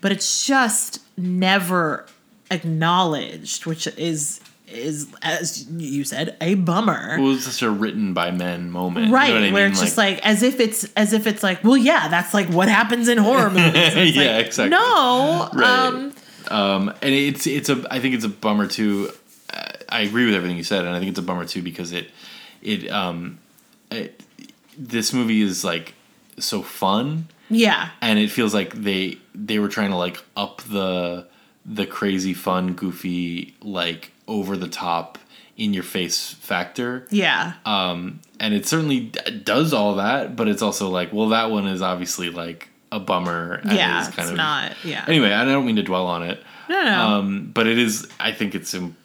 Speaker 1: But it's just never acknowledged which is is as you said a bummer.
Speaker 2: It was such a written by men moment. You know
Speaker 1: right
Speaker 2: what I
Speaker 1: where
Speaker 2: mean?
Speaker 1: it's just like as if it's as if it's like well yeah that's like what happens in horror movies.
Speaker 2: Yeah
Speaker 1: like,
Speaker 2: exactly.
Speaker 1: no
Speaker 2: Right.
Speaker 1: um
Speaker 2: um and it's it's a i think it's a bummer too. I agree with everything you said and i think it's a bummer too because it it um it, this movie is like so fun.
Speaker 1: Yeah.
Speaker 2: And it feels like they they were trying to like up the the crazy fun goofy like over the top in your face factor.
Speaker 1: Yeah.
Speaker 2: Um and it certainly d- does all that but it's also like well that one is obviously like a bummer and
Speaker 1: yeah it's
Speaker 2: kind of
Speaker 1: not yeah.
Speaker 2: Anyway i don't mean to dwell on it.
Speaker 1: No no.
Speaker 2: Um but it is i think it's important.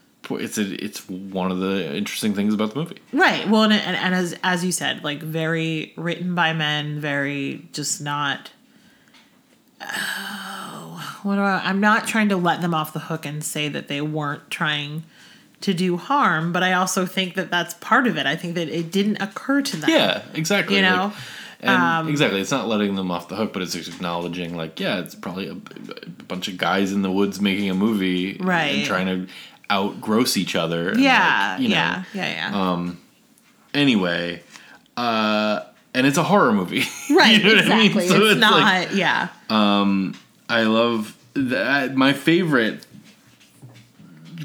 Speaker 2: it's a, it's one of the interesting things about the movie.
Speaker 1: Right. Well and, and, and as as you said like very written by men very just not oh, what do I, i'm not trying to let them off the hook and say that they weren't trying to do harm but i also think that that's part of it i think that it didn't occur to them
Speaker 2: yeah exactly
Speaker 1: You
Speaker 2: like-
Speaker 1: know?
Speaker 2: and
Speaker 1: Um,
Speaker 2: exactly it's not letting them off the hook but it's just acknowledging like yeah it's probably a, a bunch of guys in the woods making a movie
Speaker 1: Right.
Speaker 2: and trying to outgross each other and,
Speaker 1: yeah
Speaker 2: like, you know.
Speaker 1: yeah yeah yeah
Speaker 2: anyway uh and it's a horror movie
Speaker 1: right
Speaker 2: You know what I mean?
Speaker 1: exactly
Speaker 2: So
Speaker 1: it's, not
Speaker 2: like-
Speaker 1: yeah
Speaker 2: I love that. My favorite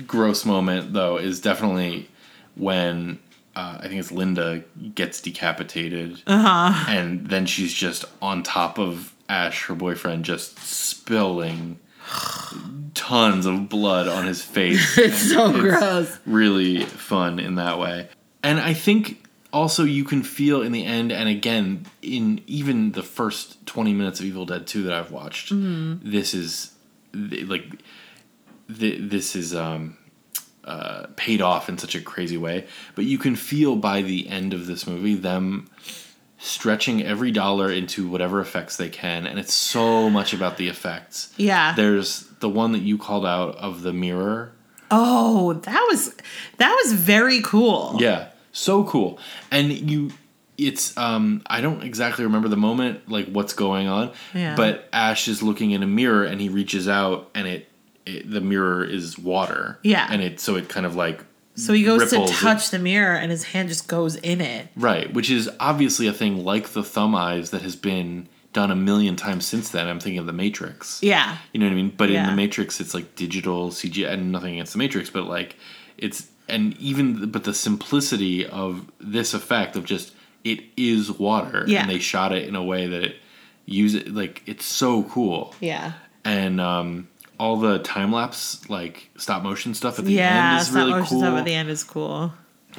Speaker 2: gross moment, though, is definitely when uh, I think it's Linda gets decapitated, uh-huh. and then she's just on top of Ash, her boyfriend, just spilling tons of blood on his face.
Speaker 1: It's
Speaker 2: And
Speaker 1: so gross.
Speaker 2: Really fun in that way, and I think also you can feel in the end, and again in even the first twenty minutes of Evil Dead Two that I've watched, this is like this is um uh, paid off in such a crazy way. But you can feel by the end of this movie them stretching every dollar into whatever effects they can, and it's so much about the effects.
Speaker 1: Yeah.
Speaker 2: There's the one that you called out of the mirror.
Speaker 1: Oh, that was that was very cool.
Speaker 2: Yeah, so cool. And you it's um I don't exactly remember the moment like what's going on,
Speaker 1: Yeah.
Speaker 2: but Ash is looking in a mirror and he reaches out and it, it the mirror is water.
Speaker 1: Yeah.
Speaker 2: And it so it kind of like
Speaker 1: So he goes to touch the mirror and his hand just goes in it.
Speaker 2: Right, which is obviously a thing like the thumb eyes that has been done a million times since then. I'm thinking of the Matrix.
Speaker 1: Yeah.
Speaker 2: You know what I mean? But in the Matrix, it's like digital CGI, and nothing against the Matrix, but like it's and even but the simplicity of this effect of just it is water,
Speaker 1: Yeah.
Speaker 2: and they shot it in a way that it use it like it's so cool,
Speaker 1: Yeah.
Speaker 2: and um, all the time lapse like stop motion stuff at the
Speaker 1: Yeah.
Speaker 2: end is
Speaker 1: Stop
Speaker 2: really
Speaker 1: motion
Speaker 2: cool
Speaker 1: stuff at the end is cool.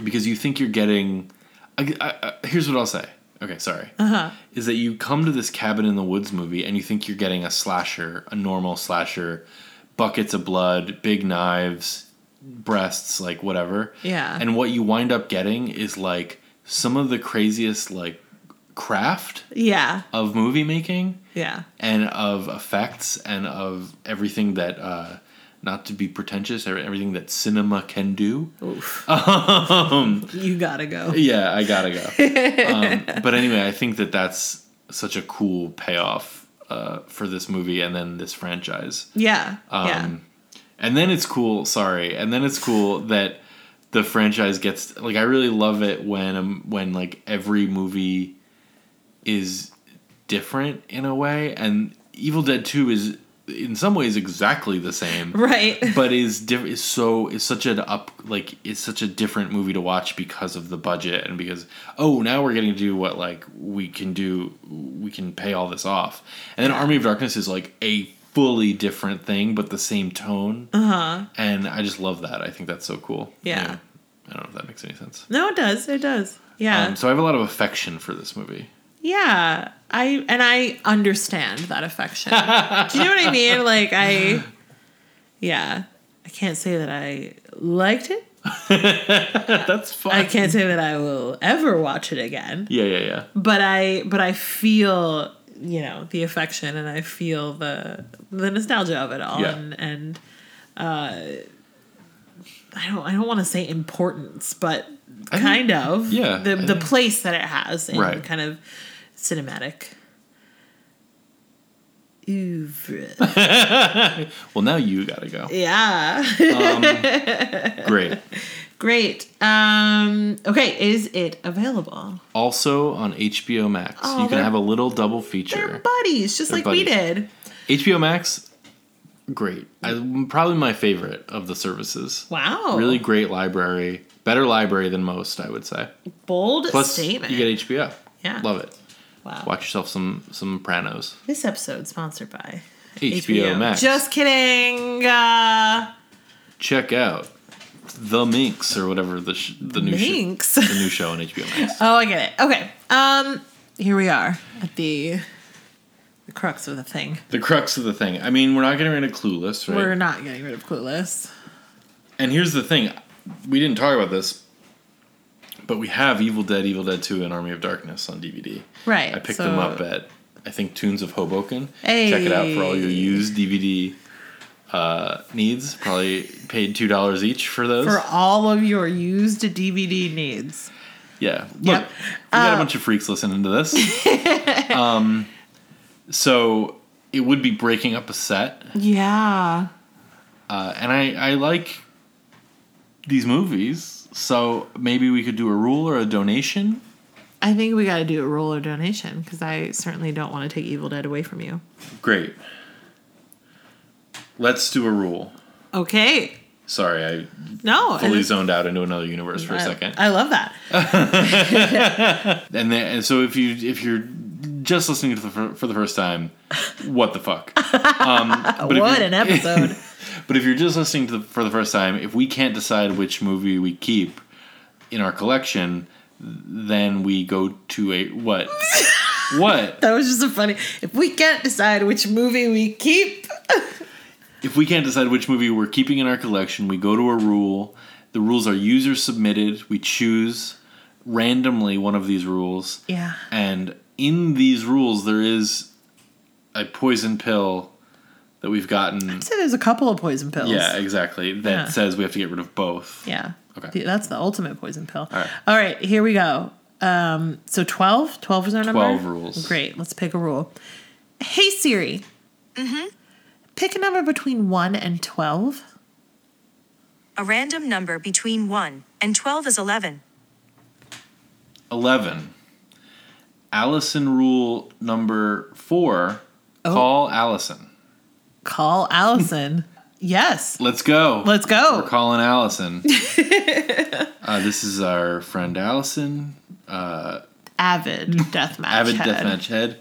Speaker 2: because you think you're getting. I, I, I- here's what I'll say. Okay, sorry.
Speaker 1: Uh-huh.
Speaker 2: Is that you come to this cabin in the woods movie and you think you're getting a slasher, a normal slasher, buckets of blood, big knives, breasts, like whatever.
Speaker 1: Yeah.
Speaker 2: And what you wind up getting is like some of the craziest like craft
Speaker 1: Yeah.
Speaker 2: of movie making
Speaker 1: Yeah.
Speaker 2: and of effects and of everything that uh, not to be pretentious, everything that cinema can do.
Speaker 1: Oof.
Speaker 2: Um,
Speaker 1: You gotta go.
Speaker 2: yeah, I gotta go. um, but anyway, I think that that's such a cool payoff uh, for this movie and then this franchise.
Speaker 1: Yeah. yeah.
Speaker 2: And then it's cool. Sorry, and then it's cool that the franchise gets like. I really love it when um, when like every movie is different in a way, and Evil Dead Two is in some ways exactly the same.
Speaker 1: Right.
Speaker 2: But is diff- is so is such an up like it's such a different movie to watch because of the budget and because oh now we're getting to do what like we can do we can pay all this off and then Army of Darkness is like a fully different thing but the same tone
Speaker 1: Uh huh.
Speaker 2: and I just love that I think that's so cool
Speaker 1: Yeah.
Speaker 2: Anyway, I don't know if that makes any sense
Speaker 1: No, it does. It does. Yeah.
Speaker 2: um, so I have a lot of affection for this movie
Speaker 1: yeah. I and I understand that affection. Do you know what I mean? Like I Yeah. I can't say that I liked it.
Speaker 2: that's fine
Speaker 1: I can't say that I will ever watch it again.
Speaker 2: yeah yeah yeah
Speaker 1: But I but I feel, you know, the affection and I feel the the nostalgia of it all
Speaker 2: Yeah.
Speaker 1: and and uh I don't I don't want to say importance, but
Speaker 2: I think-
Speaker 1: kind of.
Speaker 2: yeah,
Speaker 1: The
Speaker 2: I
Speaker 1: the
Speaker 2: think-
Speaker 1: place that it has in
Speaker 2: Right.
Speaker 1: kind of cinematic oeuvre.
Speaker 2: well now you gotta go
Speaker 1: yeah.
Speaker 2: great
Speaker 1: Great. Um okay, is it available?
Speaker 2: also on HBO Max
Speaker 1: Oh,
Speaker 2: you can have a little double feature.
Speaker 1: They're buddies, just
Speaker 2: They're
Speaker 1: like we did.
Speaker 2: HBO Max, great. I, probably my favorite of the services.
Speaker 1: Wow.
Speaker 2: Really great library. Better library than most, I would say.
Speaker 1: bold
Speaker 2: Plus,
Speaker 1: statement.
Speaker 2: you get HBO.
Speaker 1: Yeah.
Speaker 2: Love it.
Speaker 1: wow.
Speaker 2: Watch yourself some some Pranos.
Speaker 1: This episode sponsored by
Speaker 2: HBO, Max.
Speaker 1: Just kidding. Uh,
Speaker 2: check out the Minx or whatever the sh- the new sh-
Speaker 1: Minx.
Speaker 2: the new show on HBO Max.
Speaker 1: oh, I get it. Okay. Um, here we are at the the crux of the thing.
Speaker 2: the crux of the thing. I mean, we're not getting rid of Clueless, right?
Speaker 1: We're not getting rid of Clueless.
Speaker 2: And here's the thing, we didn't talk about this, but we have Evil Dead, Evil Dead 2, and Army of Darkness on DVD.
Speaker 1: Right.
Speaker 2: I picked
Speaker 1: so-
Speaker 2: them up at I think Tunes of Hoboken. Check it out for all your used DVD uh, needs. Probably paid two dollars each for those.
Speaker 1: for all of your used DVD needs.
Speaker 2: yeah. Look,
Speaker 1: Yep.
Speaker 2: we got
Speaker 1: Uh,
Speaker 2: a bunch of freaks listening to this. um, so it would be breaking up a set,
Speaker 1: Yeah.
Speaker 2: uh, and I I like these movies. So maybe we could do a rule or a donation.
Speaker 1: I think we got to do a rule or donation because I certainly don't want to take Evil Dead away from you.
Speaker 2: Great. Let's do a rule.
Speaker 1: Okay.
Speaker 2: Sorry, I
Speaker 1: No.
Speaker 2: fully
Speaker 1: and
Speaker 2: zoned out into another universe for a
Speaker 1: I-
Speaker 2: second.
Speaker 1: I love that.
Speaker 2: And then, and so if you if you're just listening to the for the first time, what the fuck? Um,
Speaker 1: what an episode.
Speaker 2: But if you're just listening to the, for the first time, if we can't decide which movie we keep in our collection, then we go to a what? what?
Speaker 1: That was just a funny. If we can't decide which movie we keep,
Speaker 2: If we can't decide which movie we're keeping in our collection, we go to a rule. The rules are user submitted. We choose randomly one of these rules.
Speaker 1: yeah,
Speaker 2: And in these rules, there is a poison pill that we've gotten.
Speaker 1: so there's a couple of poison pills.
Speaker 2: Yeah, exactly. That
Speaker 1: Yeah.
Speaker 2: says we have to get rid of both.
Speaker 1: yeah.
Speaker 2: Okay.
Speaker 1: That's the ultimate poison pill.
Speaker 2: All right.
Speaker 1: All right, here we go. Um, so 12? 12 is our number?
Speaker 2: 12 rules.
Speaker 1: Great, let's pick a rule. Hey Siri. Mm-hmm. Pick a number between 1 and 12.
Speaker 3: A random number between 1 and 12 is 11.
Speaker 2: 11. Allison rule number four call Allison.
Speaker 1: Call Allison. yes.
Speaker 2: Let's go.
Speaker 1: Let's go.
Speaker 2: We're calling Allison. uh, this is our friend Allison, uh,
Speaker 1: Avid deathmatch.
Speaker 2: avid
Speaker 1: head.
Speaker 2: deathmatch head.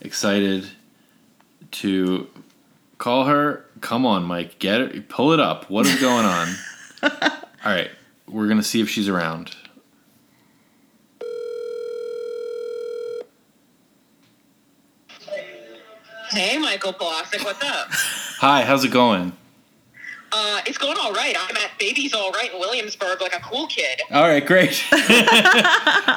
Speaker 2: Excited to call her. Come on, Mike. Get it. Pull it up. What is going on? All right. We're going to see if she's around.
Speaker 4: Hey, Michael Polacic, what's up?
Speaker 2: Hi, how's it going?
Speaker 4: Uh, it's going all right. I'm at Baby's All Right in Williamsburg like a cool kid.
Speaker 2: All right, great.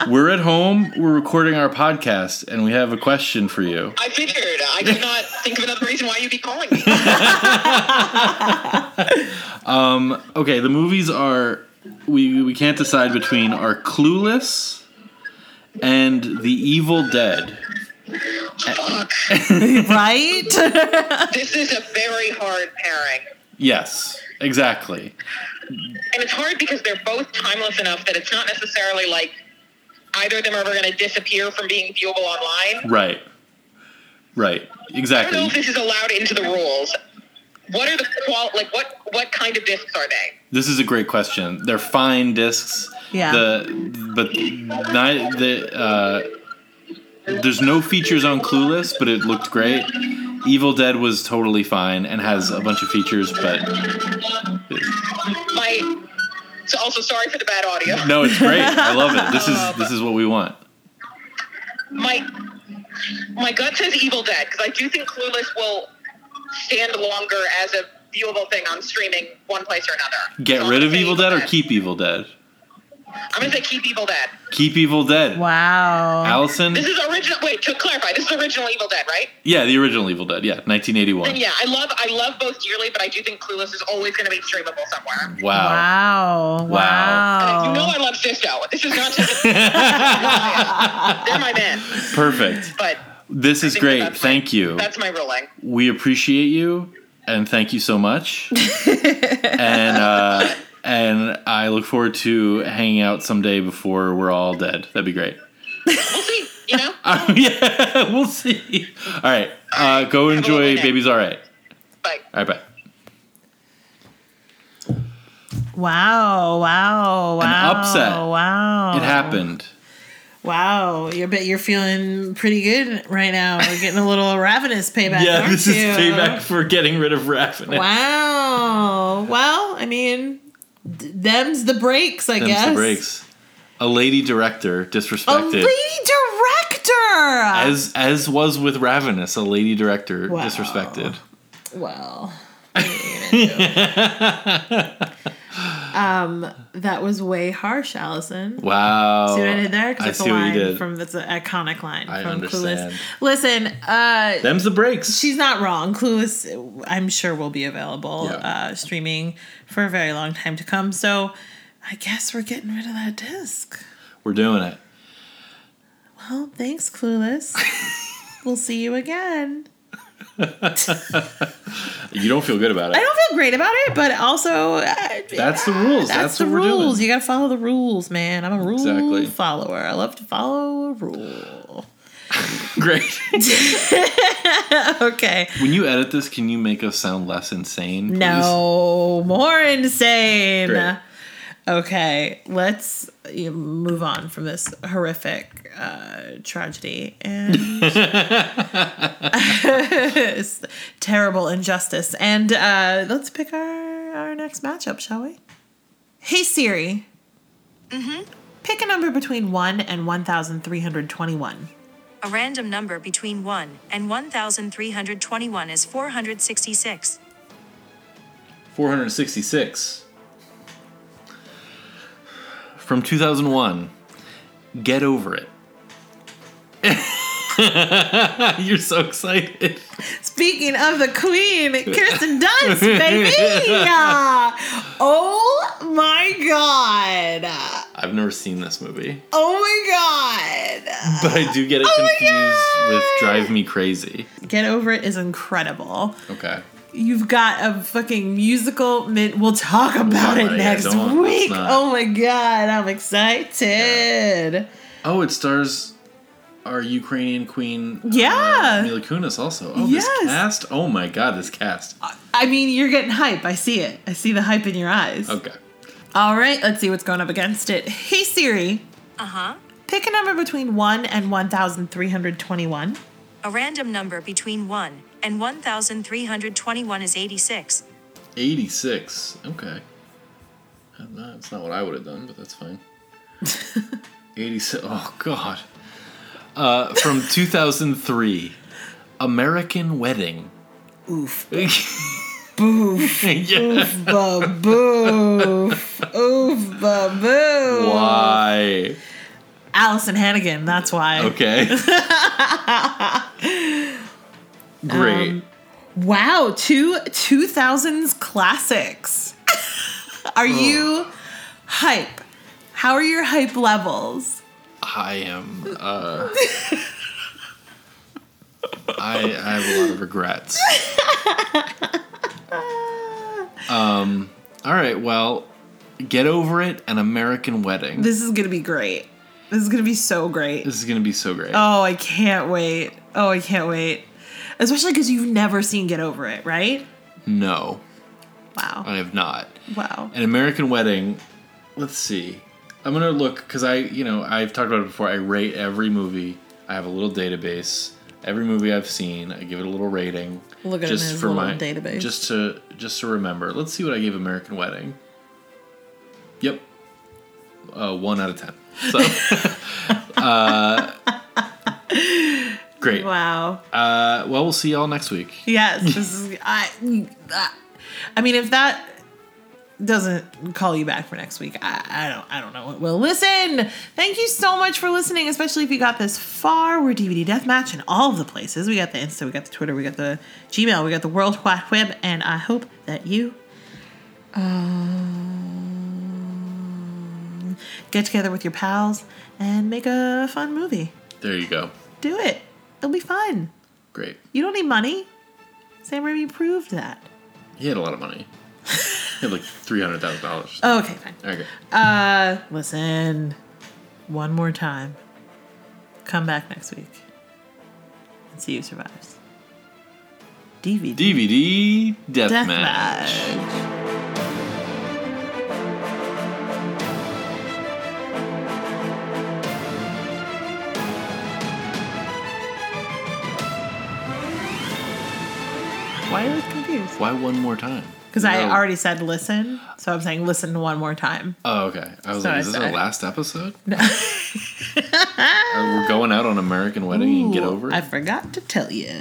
Speaker 2: we're at home. We're recording our podcast, and we have a question for you.
Speaker 4: I figured. I could not think of another reason why you'd be calling me.
Speaker 2: Um, okay, the movies are we we can't decide between are Clueless and The Evil Dead.
Speaker 4: Fuck.
Speaker 1: right?
Speaker 4: this is a very hard pairing.
Speaker 2: Yes, exactly.
Speaker 4: And it's hard because they're both timeless enough that it's not necessarily like either of them are ever going to disappear from being viewable online.
Speaker 2: Right. Right. Exactly.
Speaker 4: I don't know
Speaker 2: Exactly.
Speaker 4: if this is allowed into the rules. What are the qual like what what kind of discs are they?
Speaker 2: This is a great question. They're fine discs.
Speaker 1: Yeah.
Speaker 2: The but not the uh, there's no features on Clueless, but it looked great. Evil Dead was totally fine and has a bunch of features, but
Speaker 4: My so also sorry for the bad audio.
Speaker 2: no, it's great. I love it. This is uh, this is what we want.
Speaker 4: My my gut says Evil Dead because I do think Clueless will stand longer as a viewable thing on streaming one place or another.
Speaker 2: Get
Speaker 4: So
Speaker 2: rid of Evil Dead or keep Evil Dead?
Speaker 4: I'm gonna say keep Evil Dead.
Speaker 2: Keep Evil Dead.
Speaker 1: wow.
Speaker 2: Allison?
Speaker 4: This is original. Wait, to clarify, this is original Evil Dead, right?
Speaker 2: Yeah, the original Evil Dead. Yeah,
Speaker 4: Then
Speaker 2: 1981.
Speaker 4: yeah, I love I love both dearly, but I do think Clueless is always going to be streamable somewhere.
Speaker 2: Wow.
Speaker 1: Wow.
Speaker 2: Wow.
Speaker 4: And you know I love Sisto. This is not just they're my men,
Speaker 2: Perfect.
Speaker 4: but
Speaker 2: This is
Speaker 4: think
Speaker 2: great.
Speaker 4: that's my-
Speaker 2: Thank you.
Speaker 4: that's my ruling.
Speaker 2: we appreciate you and thank you so much and uh, and i look forward to hanging out someday before we're all dead that'd be great
Speaker 4: We'll see. You know,
Speaker 2: um, yeah we'll see all right uh, go
Speaker 4: Have
Speaker 2: enjoy
Speaker 4: lovely
Speaker 2: baby's all right
Speaker 4: bye.
Speaker 2: all right bye
Speaker 1: Wow. Wow. Wow.
Speaker 2: An upset.
Speaker 1: Oh, wow.
Speaker 2: it happened
Speaker 1: Wow. You bet you're feeling pretty good right now. We're getting a little ravenous payback.
Speaker 2: yeah
Speaker 1: aren't
Speaker 2: this is
Speaker 1: you?
Speaker 2: payback for getting rid of Ravenous.
Speaker 1: Wow. Well, I mean, d- them's the breaks, I
Speaker 2: Them's
Speaker 1: guess.
Speaker 2: the breaks a lady director disrespected.
Speaker 1: A lady director.
Speaker 2: as as was with ravenous a lady director
Speaker 1: Wow.
Speaker 2: disrespected
Speaker 1: well. um, that was way harsh, Allison.
Speaker 2: wow
Speaker 1: See what I did there? Because
Speaker 2: I
Speaker 1: it's a
Speaker 2: see you
Speaker 1: line
Speaker 2: did.
Speaker 1: from that's an iconic line
Speaker 2: I
Speaker 1: from
Speaker 2: understand.
Speaker 1: Clueless. Listen, uh,
Speaker 2: Them's the breaks.
Speaker 1: she's not wrong. Clueless, I'm sure, will be available
Speaker 2: Yeah.
Speaker 1: uh, streaming for a very long time to come. So, I guess we're getting rid of that disc.
Speaker 2: We're doing it.
Speaker 1: Well, thanks, Clueless. we'll see you again.
Speaker 2: You don't feel good about it.
Speaker 1: I don't feel great about it, but also uh,
Speaker 2: That's the rules.
Speaker 1: That's,
Speaker 2: That's
Speaker 1: the rules. You gotta follow the rules, man. I'm a rule
Speaker 2: Exactly.
Speaker 1: follower. I love to follow a rule.
Speaker 2: Great.
Speaker 1: Okay.
Speaker 2: when you edit this, can you make us sound less insane? please?
Speaker 1: No, more insane.
Speaker 2: Great.
Speaker 1: Okay, let's uh, move on from this horrific uh, tragedy and terrible injustice. And uh, let's pick our, our next matchup, shall we? Hey Siri. Mm-hmm. Pick a number between 1 and 1,321.
Speaker 3: A random number between 1 and 1,321 is 466.
Speaker 2: 466. From 2001. Get over it. You're so excited.
Speaker 1: Speaking of the queen, Kirsten Dunst, baby! Oh my god!
Speaker 2: I've never seen this movie,
Speaker 1: Oh my god!
Speaker 2: but I do get it
Speaker 1: Oh
Speaker 2: confused with Drive Me Crazy.
Speaker 1: Get Over It is incredible.
Speaker 2: Okay.
Speaker 1: You've got a fucking musical. Min- we'll talk about
Speaker 2: about
Speaker 1: it
Speaker 2: it, yeah,
Speaker 1: next week. Oh my god, I'm excited.
Speaker 2: Oh, it stars our Ukrainian queen.
Speaker 1: Yeah.
Speaker 2: uh, Mila Kunis also. Oh,
Speaker 1: Yes.
Speaker 2: this cast. Oh my god, this cast.
Speaker 1: I mean, you're getting hype. I see it. I see the hype in your eyes.
Speaker 2: Okay.
Speaker 1: All right, let's see what's going up against it. Hey Siri,
Speaker 3: Uh huh.
Speaker 1: pick a number between 1 and 1,321.
Speaker 3: A random number between 1 and 1,321 is 86.
Speaker 2: 86. Okay. That's not what I would have done, but that's fine. 86. Oh, God. Uh, from 2003 American Wedding.
Speaker 1: Oof.
Speaker 2: Boof. yeah.
Speaker 1: Baboof. Oof, baboo.
Speaker 2: Why?
Speaker 1: Alyson Hannigan, that's why.
Speaker 2: Okay. Great.
Speaker 1: Um, Wow, two 2000s classics. Are you hype? How are your hype levels?
Speaker 2: I am. Uh, I, I have a lot of regrets. Um. All right. Well, get over it. An American Wedding.
Speaker 1: This is gonna be great. This is gonna be so great.
Speaker 2: This is gonna be so great.
Speaker 1: Oh, I can't wait. Oh, I can't wait. Especially because you've never seen Get Over It, right?
Speaker 2: No,
Speaker 1: Wow.
Speaker 2: I have not.
Speaker 1: Wow.
Speaker 2: An American Wedding. Let's see. I'm gonna look because I, you know, I've talked about it before. I rate every movie. I have a little database. Every movie I've seen, I give it a little rating.
Speaker 1: Look at him in his little database.
Speaker 2: Just to just to remember. Let's see what I gave American Wedding. Yep. Uh, one out of ten. So. uh, great.
Speaker 1: Wow.
Speaker 2: Uh, well, we'll see y'all next week.
Speaker 1: Yes. This is. I. I mean, if that doesn't call you back for next week, I, I don't. I don't know what will. Listen. Thank you so much for listening, especially if you got this far. We're DVD Deathmatch in all of the places. We got the Insta, we got the Twitter, we got the Gmail, we got the World Wide Web, and I hope that you. Um, get together with your pals and make a fun movie.
Speaker 2: There you go.
Speaker 1: Do it. It'll be fun.
Speaker 2: Great.
Speaker 1: You don't need money. Sam Raimi proved that.
Speaker 2: He had a lot of money. He had like three hundred thousand dollars.
Speaker 1: Okay, fine.
Speaker 2: Okay.
Speaker 1: Uh, listen, one more time. Come back next week and see who survives. DVD.
Speaker 2: DVD deathmatch.
Speaker 1: Deathmatch. Why are you confused?
Speaker 2: Why one more time?
Speaker 1: Because I
Speaker 2: No.
Speaker 1: already said listen, so I'm saying listen one more time.
Speaker 2: Oh, okay. I was
Speaker 1: So
Speaker 2: like,
Speaker 1: I
Speaker 2: is this
Speaker 1: said-
Speaker 2: our last episode? No. We're going out on American Wedding and get
Speaker 1: Ooh,
Speaker 2: over it.
Speaker 1: I forgot to tell you.